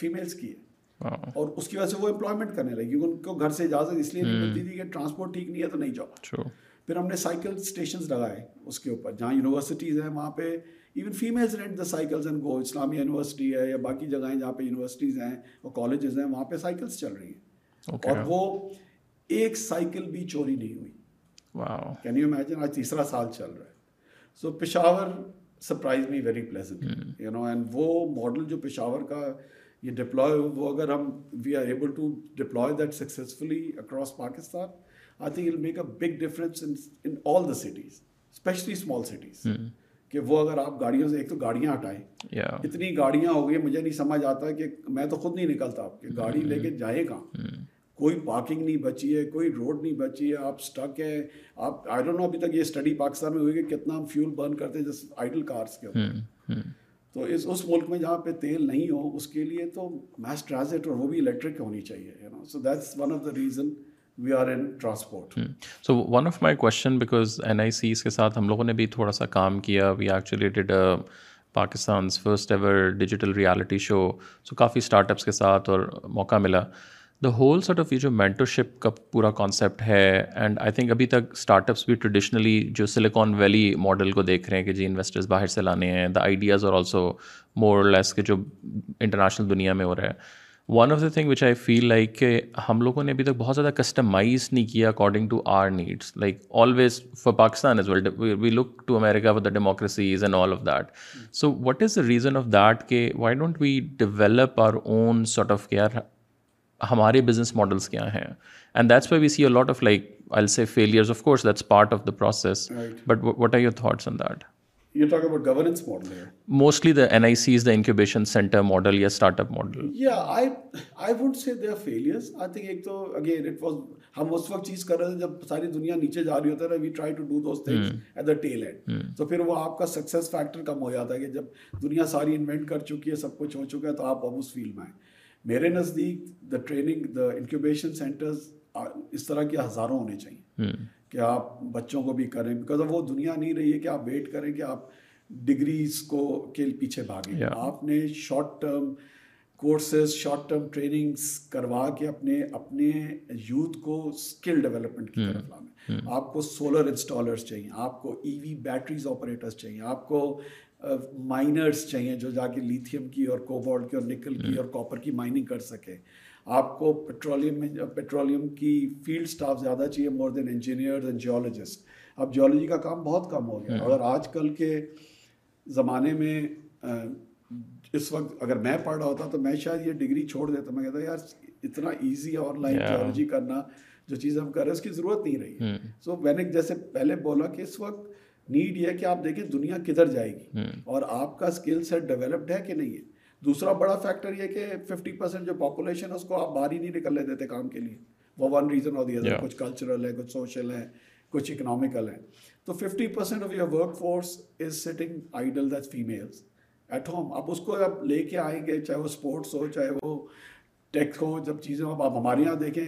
فیمیلس کی ہے اور اس کی وجہ سے وہ امپلائمنٹ کرنے لگی کیونکہ ان کو گھر سے اجازت اس لیے نہیں ملتی تھی کہ ٹرانسپورٹ ٹھیک نہیں ہے تو نہیں جاؤ پھر ہم نے سائیکل اسٹیشنز لگائے اس کے اوپر جہاں یونیورسٹیز ہیں وہاں پہ even females rent the cycles and go Islamia University ہے یا باقی جگہیں جہاں پہ یونیورسٹیز ہیں اور کالجز ہیں وہاں پہ سائیکلس چل رہی ہیں اور وہ ایک سائیکل بھی چوری نہیں ہوئی کین یو امیجن آج تیسرا سال چل رہا ہے so Peshawar surprise me very pleasant you know and وہ ماڈل جو پشاور کا یہ ڈپلوائے ہو وہ اگر ہم we are able to deploy that successfully across Pakistan I think will make a big difference in all the cities especially small cities کہ وہ اگر آپ گاڑیوں سے ایک تو گاڑیاں ہٹائیں اتنی گاڑیاں ہو گئی مجھے نہیں سمجھ آتا کہ میں تو خود نہیں نکلتا آپ کے گاڑی hmm. لے کے جائے کہاں hmm. کوئی پارکنگ نہیں بچی ہے کوئی روڈ نہیں بچی ہے آپ سٹک ہیں آپ آئی ڈونٹ نو ابھی تک یہ اسٹڈی پاکستان میں ہوئی کہ کتنا ہم فیول برن کرتے ہیں جس آئیڈل کارس کے اوپر تو اس اس ملک میں جہاں پہ تیل نہیں ہو اس کے لیے تو میس ٹرانزٹ اور وہ بھی الیکٹرک ہونی چاہیے you know so that's one of the reason we are in transport so one of my question because N I Cs کے ساتھ ہم لوگوں نے بھی تھوڑا سا کام کیا we actually did Pakistan's first ever digital reality show so coffee startups کے ساتھ اور موقع ملا دا ہول سارٹ آف یہ جو مینٹرشپ کا پورا کانسیپٹ ہے اینڈ آئی تھنک ابھی تک اسٹارٹ اپس بھی ٹریڈیشنلی جو سلیکان ویلی ماڈل کو دیکھ رہے ہیں کہ جی انویسٹرز باہر سے لانے ہیں دا آئیڈیاز اور آلسو مور لیس کے جو انٹرنیشنل دنیا میں ہو رہا ہے one of the thing which I feel like کہ ہم لوگوں نے ابھی تک بہت زیادہ کسٹمائز نہیں کیا according to our needs like always for Pakistan as well we look to America for the democracies and all of that so what is the reason of that کہ why don't we develop our own sort of care ہمارے business models کیا ہیں and that's that's why we see see of of of like I course part the process but what جب دنیا ساری invent کر سب کچھ ہو چکا ہے تو آپ اس فیلڈ میں میرے نزدیک the training the incubation centres اس طرح کے ہزاروں ہونے چاہیے کہ آپ بچوں کو بھی کریں بیکاز وہ دنیا نہیں رہی ہے کہ آپ ویٹ کریں کہ آپ ڈگریز کو کے پیچھے بھاگیں آپ نے short term courses short term trainings کروا کے اپنے اپنے یوتھ کو اسکل ڈیولپمنٹ کی طرف لانا آپ کو سولر انسٹالرس چاہیے آپ کو ای وی بیٹریز آپریٹرس چاہیے آپ کو مائنرس چاہیے جو جا کے لیتھیم کی اور کوبالٹ کی اور نکل کی اور کاپر کی مائننگ کر سکے آپ کو پیٹرولیم میں پیٹرولیم کی فیلڈ اسٹاف زیادہ چاہیے more than engineer and geologist اب جیولوجی کا کام بہت کم ہو گیا اور آج کل کے زمانے میں اس وقت اگر میں پڑھ رہا ہوتا تو میں شاید یہ ڈگری چھوڑ دیتا میں کہتا یار اتنا ایزی ہے آن لائن جیولوجی کرنا جو چیز ہم کر رہے ہیں اس کی ضرورت نہیں رہی سو میں نے جیسے پہلے بولا کہ اس وقت نیڈ یہ کہ آپ دیکھیں دنیا کدھر جائے گی اور آپ کا اسکل سیٹ ڈیولپڈ ہے کہ نہیں ہے دوسرا بڑا فیکٹر یہ کہ ففٹی پرسینٹ جو پاپولیشن ہے اس کو آپ باہر ہی نہیں نکلنے دیتے کام کے لیے وہ one reason of the other کچھ کلچرل ہے کچھ سوشل ہے کچھ اکنامیکل ہے تو fifty percent of your workforce is sitting idle that females at home آپ اس کو اب لے کے آئیں گے چاہے وہ اسپورٹس ہو چاہے وہ ٹیکس ہو جب چیزیں آپ ہمارے یہاں دیکھیں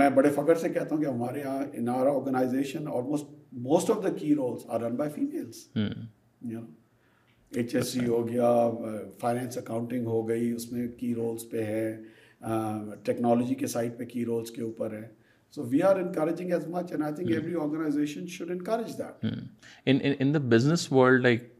میں بڑے فخر سے کہتا ہوں کہ ہمارے یہاں in our organisation almost most of the key roles are run by females H S C ہو گیا فائنینس اکاؤنٹنگ ہو گئی اس میں کی رولس پہ ہے ٹیکنالوجی کے سائڈ پہ کی رولس کے اوپر ہے so we are encouraging as much and I think every organisation should encourage that in the business world like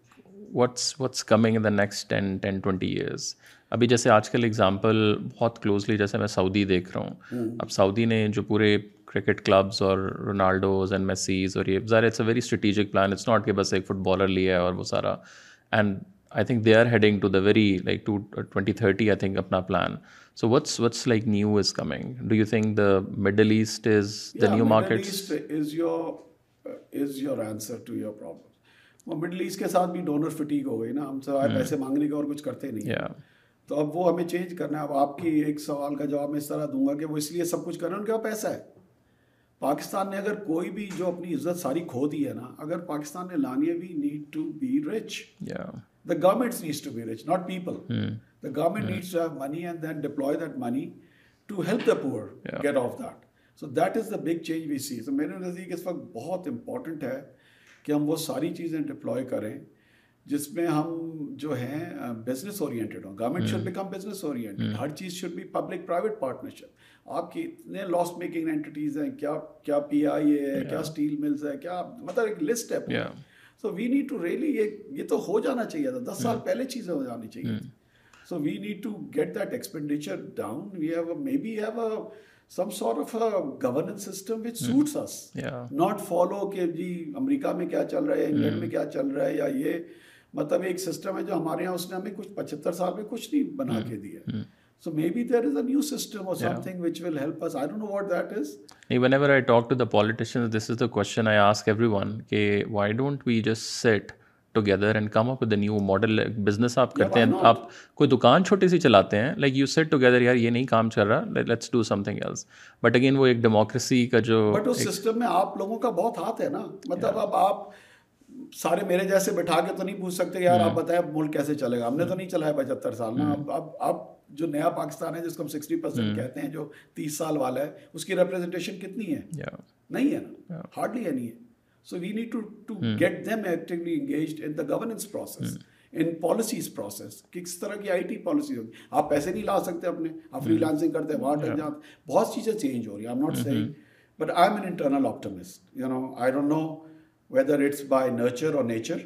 ابھی جیسے آج کل اگزامپل بہت کلوزلی جیسے میں سعودی دیکھ رہا ہوں اب سعودی نے جو پورے کرکٹ کلبز اور رونالڈوز اینڈ میسیز اور یہ ظاہر it's a very strategic plan it's not کہ بس ایک فٹ بالر لیا ہے اور وہ سارا and I think they are heading to the very like to twenty thirty I think اپنا plan so what's what's like new is coming do you think the Middle East is the new market is your answer to your problem Middle East کے ساتھ بھی donor فٹیک ہو گئی نا ہم سب hmm۔ پیسے مانگنے کا اور کچھ کرتے نہیں تو اب وہ ہمیں چینج کرنا ہے اب آپ کی ایک سوال کا جواب میں اس طرح دوں گا کہ وہ اس لیے سب کچھ ہیں ان کے پاس پیسہ ہے پاکستان نے اگر کوئی بھی جو اپنی عزت ساری کھو دی ہے نا اگر پاکستان نے لانی ہے we need to be rich the government not people the government needs to have money and then deploy that money to help the poor get off that so that is the big change we see تو میرے نزدیک اس وقت بہت important ہے کہ ہم وہ ساری چیزیں ڈپلوائے کریں جس میں ہم جو ہیں بزنس اورینٹیڈ ہوں government should become business oriented ہر چیز should be public private partnership آپ کی اتنے لاس میکنگ اینٹیز ہیں کیا کیا پی آئی اے ہے کیا اسٹیل ملز ہے کیا مطلب ایک لسٹ ہے so we need to really یہ یہ تو ہو جانا چاہیے تھا دس سال پہلے چیزیں ہو جانی چاہیے so we need to get that expenditure down we have have maybe some sort of governance system which suits not follow کہ جی امریکہ میں کیا چل رہا ہے انگلینڈ میں کیا چل رہا ہے یا یہ مطلب ایک سسٹم ہے جو ہمارے یہاں اس نے ہمیں کچھ پچہتر سال میں کچھ نہیں بنا کے دیا so maybe there is a new system اور something which will help us I don't know what that is even ever I talk to the politician this is the question I ask everyone کہ why don't together and come up with new model business آپ کرتے ہیں آپ کوئی دکان چھوٹی سی چلاتے ہیں لائک یو سیٹ ٹوگیدر یار یہ نہیں کام چل رہا let's do something else but again وہ ایک ڈیموکریسی کا جو بٹ اس سسٹم میں آپ لوگوں کا بہت ہاتھ ہے نا مطلب اب آپ سارے میرے جیسے بٹھا کے تو نہیں پوچھ سکتے یار آپ بتائیں ملک کیسے چلے گا ہم نے تو نہیں چلایا پچہتر سال میں اب اب اب جو نیا پاکستان ہے جس کو ہم سکسٹی پرسینٹ کہتے ہیں جو تیس سال والا ہے اس کی ریپرزنٹیشن کتنی ہے نہیں ہے نا ہارڈلی ہے نہیں ہے so we need to to get them actually engage in the governance process in policies process کس طرح کی آئی ٹی پالیسی ہوگی آپ پیسے نہیں لا سکتے اپنے آپ فری لانسنگ کرتے ہیں وہاں آپ بہت چیزیں چینج ہو رہی ہیں I am not seeing but I am an internal optimist you know I don't know whether it's by nurture or nature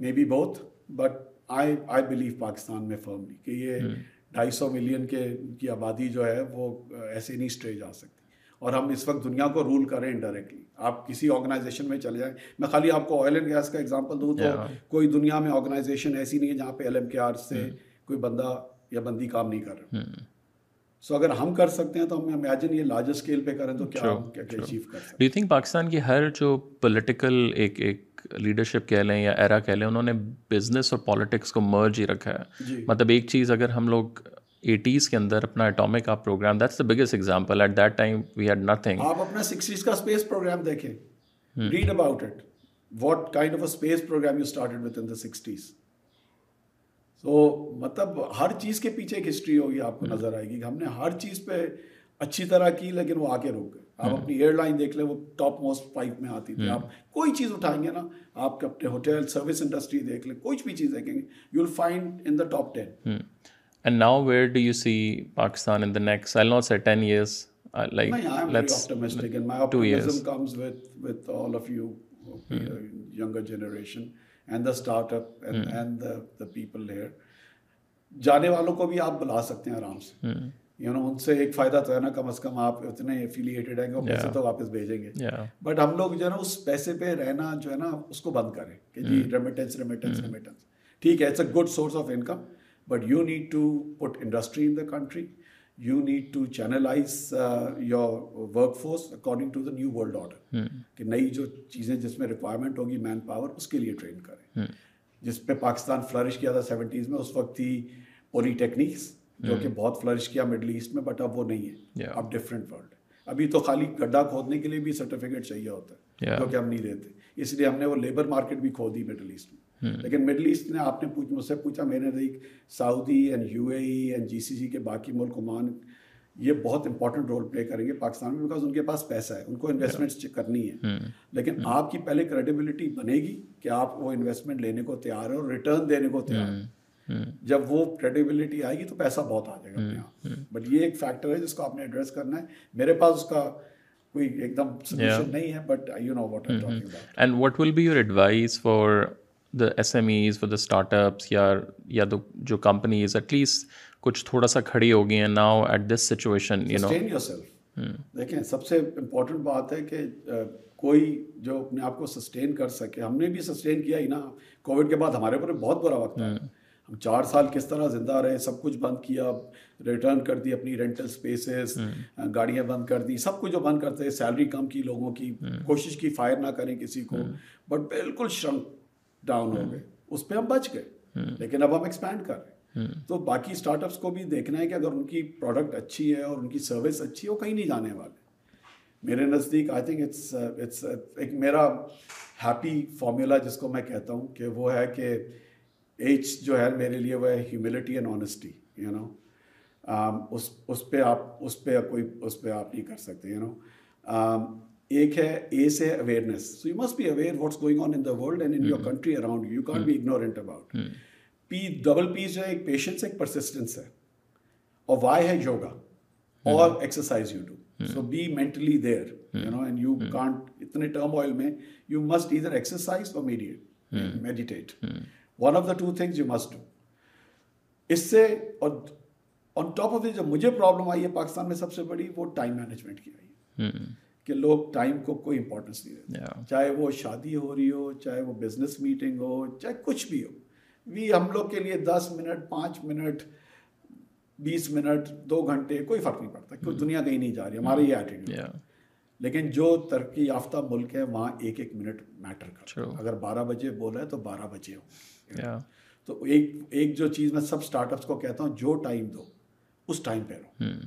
maybe بہت but I I believe Pakistan میں فرملی کہ یہ hmm. ڈھائی سو ملین کے کی آبادی جو ہے وہ ایسے نہیں اسٹری جا سکتی اور ہم اس وقت دنیا کو رول کریں انڈائریکٹلی آپ کسی آرگنائزیشن میں چلے جائیں میں خالی آپ کو آئل اینڈ گیس کا ایگزامپل دوں تو کوئی دنیا میں آرگنائزیشن ایسی نہیں ہے جہاں پہ ایل ایم کے آر سے hmm. کوئی بندہ یا بندی کام نہیں کر رہا hmm. سو اگر ہم کر سکتے ہیں تو ہم امیجن یہ لارج اسکیل پہ کریں تو کیا کیا اچیو کر سکتے ڈو تھنک پاکستان کی ہر جو پولیٹیکل ایک ایک لیڈرشپ کہہ لیں یا ایرا کہہ لیں انہوں نے بزنس اور پالیٹکس کو مرج ہی رکھا ہے جی۔ مطلب ایک چیز اگر ہم لوگ ایٹیز کے اندر اپنا اٹامک آپ programme that's the biggest example at that time we had nothing آپ اپنا سکسٹیز کا اسپیس پروگرام دیکھیں read about it what kind of a space programme you started with in the sixties تو مطلب ہر چیز کے پیچھے ایک ہسٹری ہوگی آپ کو نظر آئے گی کہ ہم نے ہر چیز پہ اچھی طرح کی لیکن وہ آ کے روک گئے آپ اپنی ایئر لائن دیکھ لیں وہ ٹاپ موسٹ فائیو میں آتی تھی آپ کوئی چیز اٹھائیں گے نا آپ کے اپنے ہوٹل سروس انڈسٹری دیکھ لیں کوئی بھی چیز دیکھیں گے you will find in the top ten and now where do you see Pakistan in the next I not say ten years like generation and the startups and the people here جانے والوں کو بھی آپ بلا سکتے ہیں آرام سے یو hmm. نو ان سے ایک فائدہ تو ہے نا کم از کم آپ اتنے افیلیٹیڈ ہیں کہ وہ پیسے تو واپس بھیجیں گے بٹ ہم لوگ جو ہے نا اس پیسے پہ رہنا جو ہے نا اس کو بند کریں کہ جی ریمیٹنس ریمیٹنس ریمیٹنس ٹھیک ہے it's a good source of income but you need to put industry in the country you need to channelise your workforce according order کہ نئی جو چیزیں جس میں ریکوائرمنٹ ہوگی مین پاور اس کے لیے ٹرین کریں جس پہ پاکستان فلرش کیا تھا سیونٹیز میں اس وقت تھی پولی ٹیکنیکس جو کہ بہت فلرش کیا مڈل ایسٹ میں بٹ اب وہ نہیں ہے اب ڈفرینٹ ورلڈ ابھی تو خالی گڈھا کھودنے کے لیے بھی سرٹیفکیٹ چاہیے ہوتا ہے جو کہ ہم نہیں دیتے اس لیے ہم نے وہ لیبر مارکیٹ بھی کھو دی مڈل ایسٹ میں لیکن مڈل ایسٹ نے آپ نے پوچھ مجھ سے پوچھا میں نے دیکھ Saudi and U A E and G C C کے باقی ملک عمان یہ بہت امپورٹنٹ رول پلے کریں گے پاکستان میں بیکاز ان کے پاس پیسہ ہے ان کو انویسٹمنٹس چیک کرنی ہے hmm. لیکن hmm. آپ کی پہلے کریڈیبلٹی بنے گی کہ آپ وہ انویسٹمنٹ لینے کو تیار ہیں اور ریٹرن دینے کو تیار ہیں hmm. جب وہ کریڈیبلٹی آئے گی تو پیسہ بہت آ جائے گا اپنے آپ بٹ یہ ایک فیکٹر ہے جس کو آپ نے ایڈریس کرنا ہے میرے پاس اس کا کوئی ایک دم سلیوشن نہیں ہے but you know what and what will be your advise for the S M Es the startups یا یا تو جو کمپنیز ایٹ لیسٹ کچھ تھوڑا سا کھڑی ہو گئی ہیں ناؤ ایٹ دس سچویشن دیکھیں سب سے امپورٹنٹ بات ہے کہ کوئی جو اپنے آپ کو سسٹین کر سکے ہم نے بھی سسٹین کیا ہی نا کووڈ کے بعد ہمارے اوپر بہت برا وقت ہے ہم چار سال کس طرح زندہ رہے سب کچھ بند کیا ریٹرن کر دی اپنی رینٹل اسپیسیز گاڑیاں بند کر دی سب کچھ جو بند کرتے سیلری کم کی لوگوں کی کوشش کی فائر نہ کریں کسی کو بٹ بالکل شرنک ڈاؤن ہو گئے اس پہ ہم بچ گئے لیکن اب ہم ایکسپینڈ کر رہے ہیں تو باقی اسٹارٹ اپس کو بھی دیکھنا ہے کہ اگر ان کی پروڈکٹ اچھی ہے اور ان کی سروس اچھی ہے وہ کہیں نہیں جانے والے میرے نزدیک آئی تھنک اٹس اٹس ایک میرا ہیپی فارمولا جس کو میں کہتا ہوں کہ وہ ہے کہ ایج جو ہے میرے لیے وہ ہے humility and honesty you know اس اس پہ آپ اس پہ کوئی اس پہ آپ نہیں کر سکتے یو نو ایک ہے اے سے awareness so you must be aware what's going on in the world and in your country around you can't be ignorant about P double P جو ہے ایک پیشنس ایک پرسسٹنس ہے اور وائی ہے یوگا اور exercise you do so be mentally there you know and you can't اتنے turmoil میں you must either exercise or meditate meditate one of the two things you must do اس سے اور on top of this جب مجھے problem آئی ہے پاکستان میں سب سے بڑی وہ ٹائم مینجمنٹ کی آئی ہے کہ لوگ ٹائم کو کوئی امپورٹنس نہیں دیتے چاہے وہ شادی ہو رہی ہو چاہے وہ بزنس میٹنگ ہو چاہے کچھ بھی ہو ہم لوگ کے لیے دس منٹ پانچ منٹ بیس منٹ دو گھنٹے کوئی فرق نہیں پڑتا کیونکہ hmm. دنیا کہیں نہیں جا رہی ہمارے ایٹیٹیوڈ لیکن جو ترقی یافتہ ملک ہے وہاں ایک ایک منٹ میٹر ہے اگر بارہ بجے بول رہے تو بارہ بجے ہو تو ایک جو چیز میں سب اسٹارٹ اپس کو کہتا ہوں جو ٹائم دو اس ٹائم پہ رہو hmm.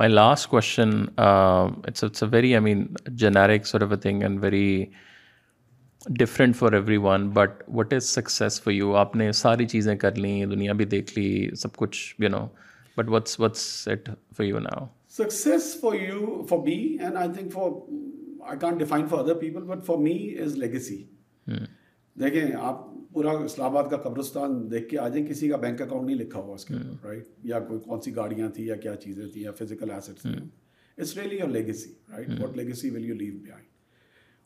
my last question, uh, it's, it's a very, I mean, generic sort of a thing and very different for everyone but what is success for you آپ نے ساری چیزیں کر لیں دنیا بھی دیکھ لی سب کچھ you know but what's what's it for you now success for you for me and I think for I can't define for other people but for me is legacy دیکھیں آپ پورا اسلام آباد کا قبرستان دیکھ کے آ جائیں کسی کا بینک اکاؤنٹ نہیں لکھا ہوا اس کے اوپر رائٹ یا کوئی کون سی گاڑیاں تھیں یا کیا چیزیں تھیں یا فزیکل ایسیٹس تھیں it's your legacy right what legacy will you leave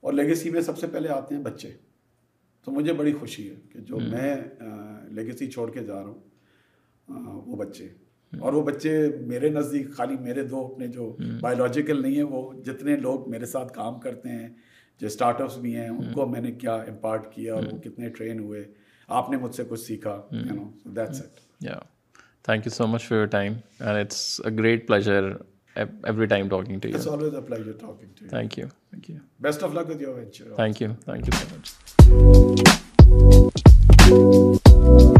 اور لیگیسی میں سب سے پہلے آتے ہیں بچے تو مجھے بڑی خوشی ہے کہ جو میں لیگیسی چھوڑ کے جا رہا ہوں وہ بچے اور وہ بچے میرے نزدیک خالی میرے دو اپنے جو بایولوجیکل نہیں ہیں وہ جتنے لوگ میرے ساتھ کام کرتے ہیں جو اسٹارٹ اپس بھی ہیں ان کو میں نے کیا امپارٹ کیا اور وہ کتنے ٹرین ہوئے آپ نے مجھ سے کچھ سیکھا یو نو دیٹس اٹ یا thank you so much for your time and it's a great pleasure every time talking to you it's always a pleasure talking to you thank you thank you best of luck with your venture thank you thank you so much